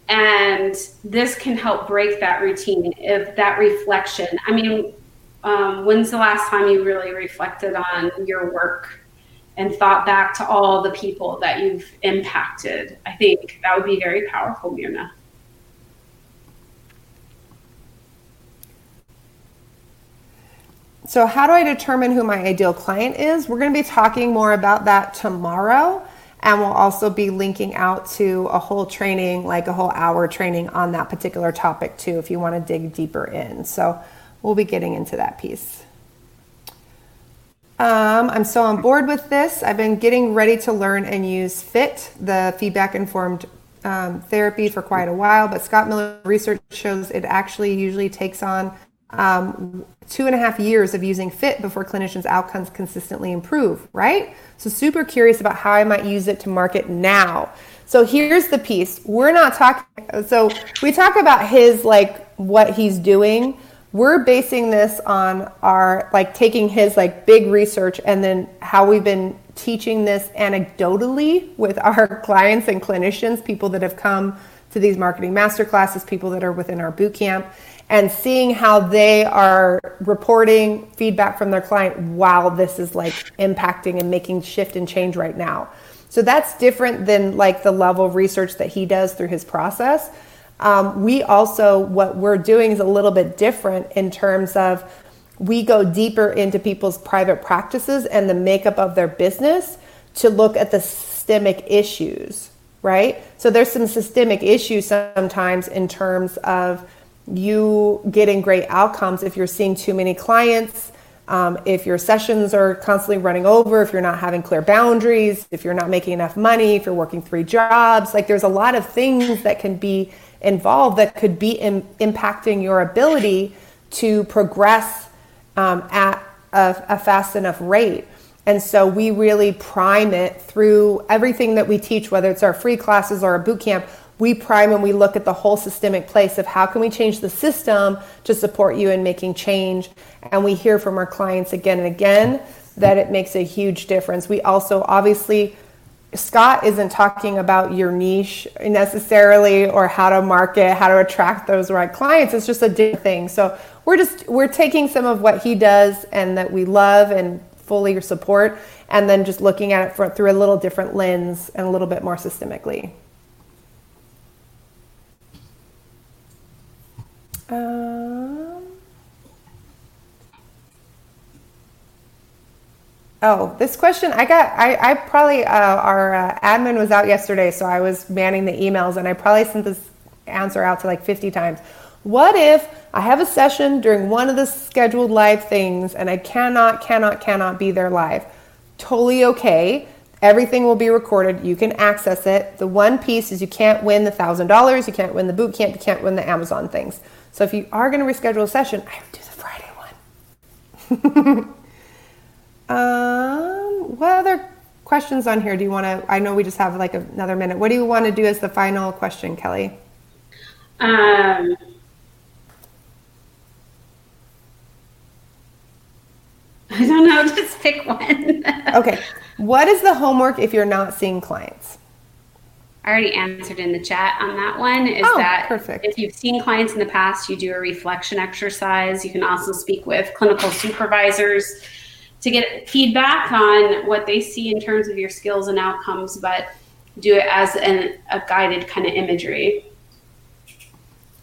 And this can help break that routine, if that reflection. I mean, um, when's the last time you really reflected on your work and thought back to all the people that you've impacted? I think that would be very powerful, Myrna. So, how do I determine who my ideal client is? We're going to be talking more about that tomorrow. And we'll also be linking out to a whole training, like a whole hour training on that particular topic, too, if you want to dig deeper in. So, we'll be getting into that piece. Um, I'm so on board with this. I've been getting ready to learn and use FIT, the feedback informed um, therapy, for quite a while, but Scott Miller research shows it actually usually takes on um, two and a half years of using FIT before clinicians' outcomes consistently improve, right? So, super curious about how I might use it to market now. So, here's the piece we're not talking, so we talk about his like what he's doing. We're basing this on our like taking his like big research and then how we've been teaching this anecdotally with our <laughs> clients and clinicians, people that have come to these marketing master classes, people that are within our boot camp and seeing how they are reporting feedback from their client while this is like impacting and making shift and change right now. So that's different than like the level of research that he does through his process. Um, we also, what we're doing is a little bit different in terms of we go deeper into people's private practices and the makeup of their business to look at the systemic issues, right? So there's some systemic issues sometimes in terms of you getting great outcomes if you're seeing too many clients, um, if your sessions are constantly running over, if you're not having clear boundaries, if you're not making enough money, if you're working three jobs. Like there's a lot of things that can be involved that could be in, impacting your ability to progress um, at a, a fast enough rate. And so we really prime it through everything that we teach, whether it's our free classes or a boot camp we prime and we look at the whole systemic place of how can we change the system to support you in making change. And we hear from our clients again and again that it makes a huge difference. We also obviously scott isn't talking about your niche necessarily or how to market how to attract those right clients. It's just a different thing. So we're just we're taking some of what he does and that we love and fully your support and then just looking at it for, through a little different lens and a little bit more systemically Um, oh, this question I got. I, I probably uh, our uh, admin was out yesterday, so I was manning the emails, and I probably sent this answer out to like 50 times. What if I have a session during one of the scheduled live things and I cannot, cannot, cannot be there live? Totally okay. Everything will be recorded. You can access it. The one piece is you can't win the $1,000, you can't win the boot camp, you can't win the Amazon things. So if you are going to reschedule a session, I would do the Friday one. <laughs> um, what other questions on here do you want to? I know we just have like another minute. What do you want to do as the final question, Kelly? Um, <laughs> I don't know. Just pick one. <laughs> okay. What is the homework if you're not seeing clients? I already answered in the chat on that one. Is oh, that perfect. if you've seen clients in the past, you do a reflection exercise. You can also speak with clinical supervisors to get feedback on what they see in terms of your skills and outcomes, but do it as an, a guided kind of imagery.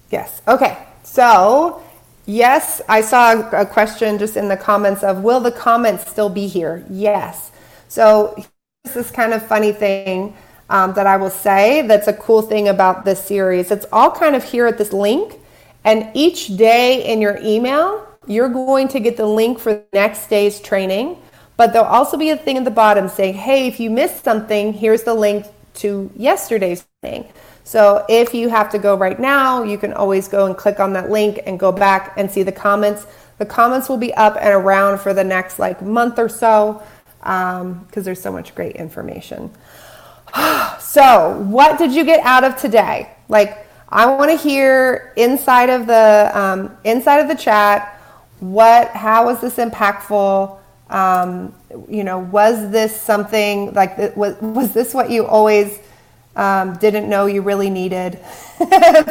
Yes. Okay. So, yes, I saw a question just in the comments of will the comments still be here? Yes. So, this is kind of funny thing um, that I will say that's a cool thing about this series. It's all kind of here at this link, and each day in your email, you're going to get the link for the next day's training. But there'll also be a thing at the bottom saying, hey, if you missed something, here's the link to yesterday's thing. So if you have to go right now, you can always go and click on that link and go back and see the comments. The comments will be up and around for the next like month or so because um, there's so much great information. <sighs> so, what did you get out of today? Like, I want to hear inside of the um, inside of the chat what how was this impactful um, you know was this something like was, was this what you always um, didn't know you really needed <laughs>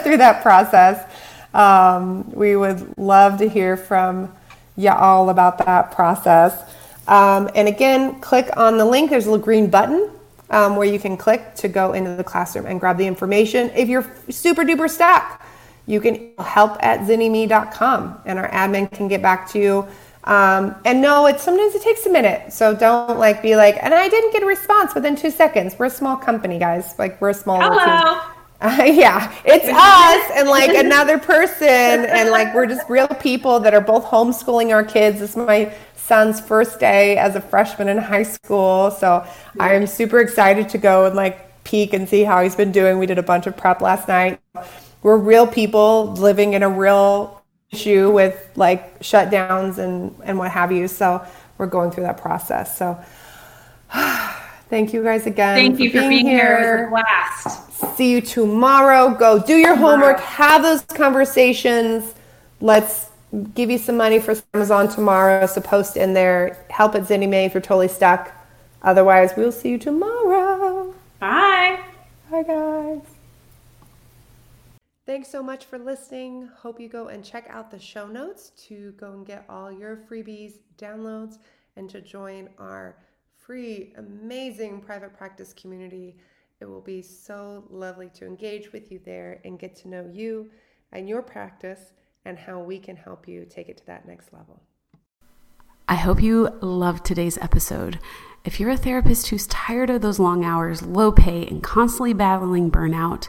through that process um, we would love to hear from y'all about that process um, and again click on the link there's a little green button um, where you can click to go into the classroom and grab the information. If you're super duper stuck, you can help at zynnyme.com and our admin can get back to you. Um, and no, it sometimes it takes a minute. So don't like be like, and I didn't get a response within two seconds. We're a small company, guys. Like we're a small Hello. Uh, <laughs> yeah, it's us and like another person, and like we're just real people that are both homeschooling our kids. This is my son's first day as a freshman in high school. So I am super excited to go and like peek and see how he's been doing. We did a bunch of prep last night. We're real people living in a real issue with like shutdowns and, and what have you. So we're going through that process. So <sighs> thank you guys again. Thank you for being, being here. A blast. See you tomorrow. Go do your homework, have those conversations. Let's give you some money for Amazon tomorrow. So post in there. Help at Zynny Me if you're totally stuck. Otherwise, we'll see you tomorrow. Bye. Bye, guys. Thanks so much for listening. Hope you go and check out the show notes to go and get all your freebies, downloads, and to join our free, amazing private practice community. It will be so lovely to engage with you there and get to know you and your practice and how we can help you take it to that next level. I hope you loved today's episode. If you're a therapist who's tired of those long hours, low pay, and constantly battling burnout,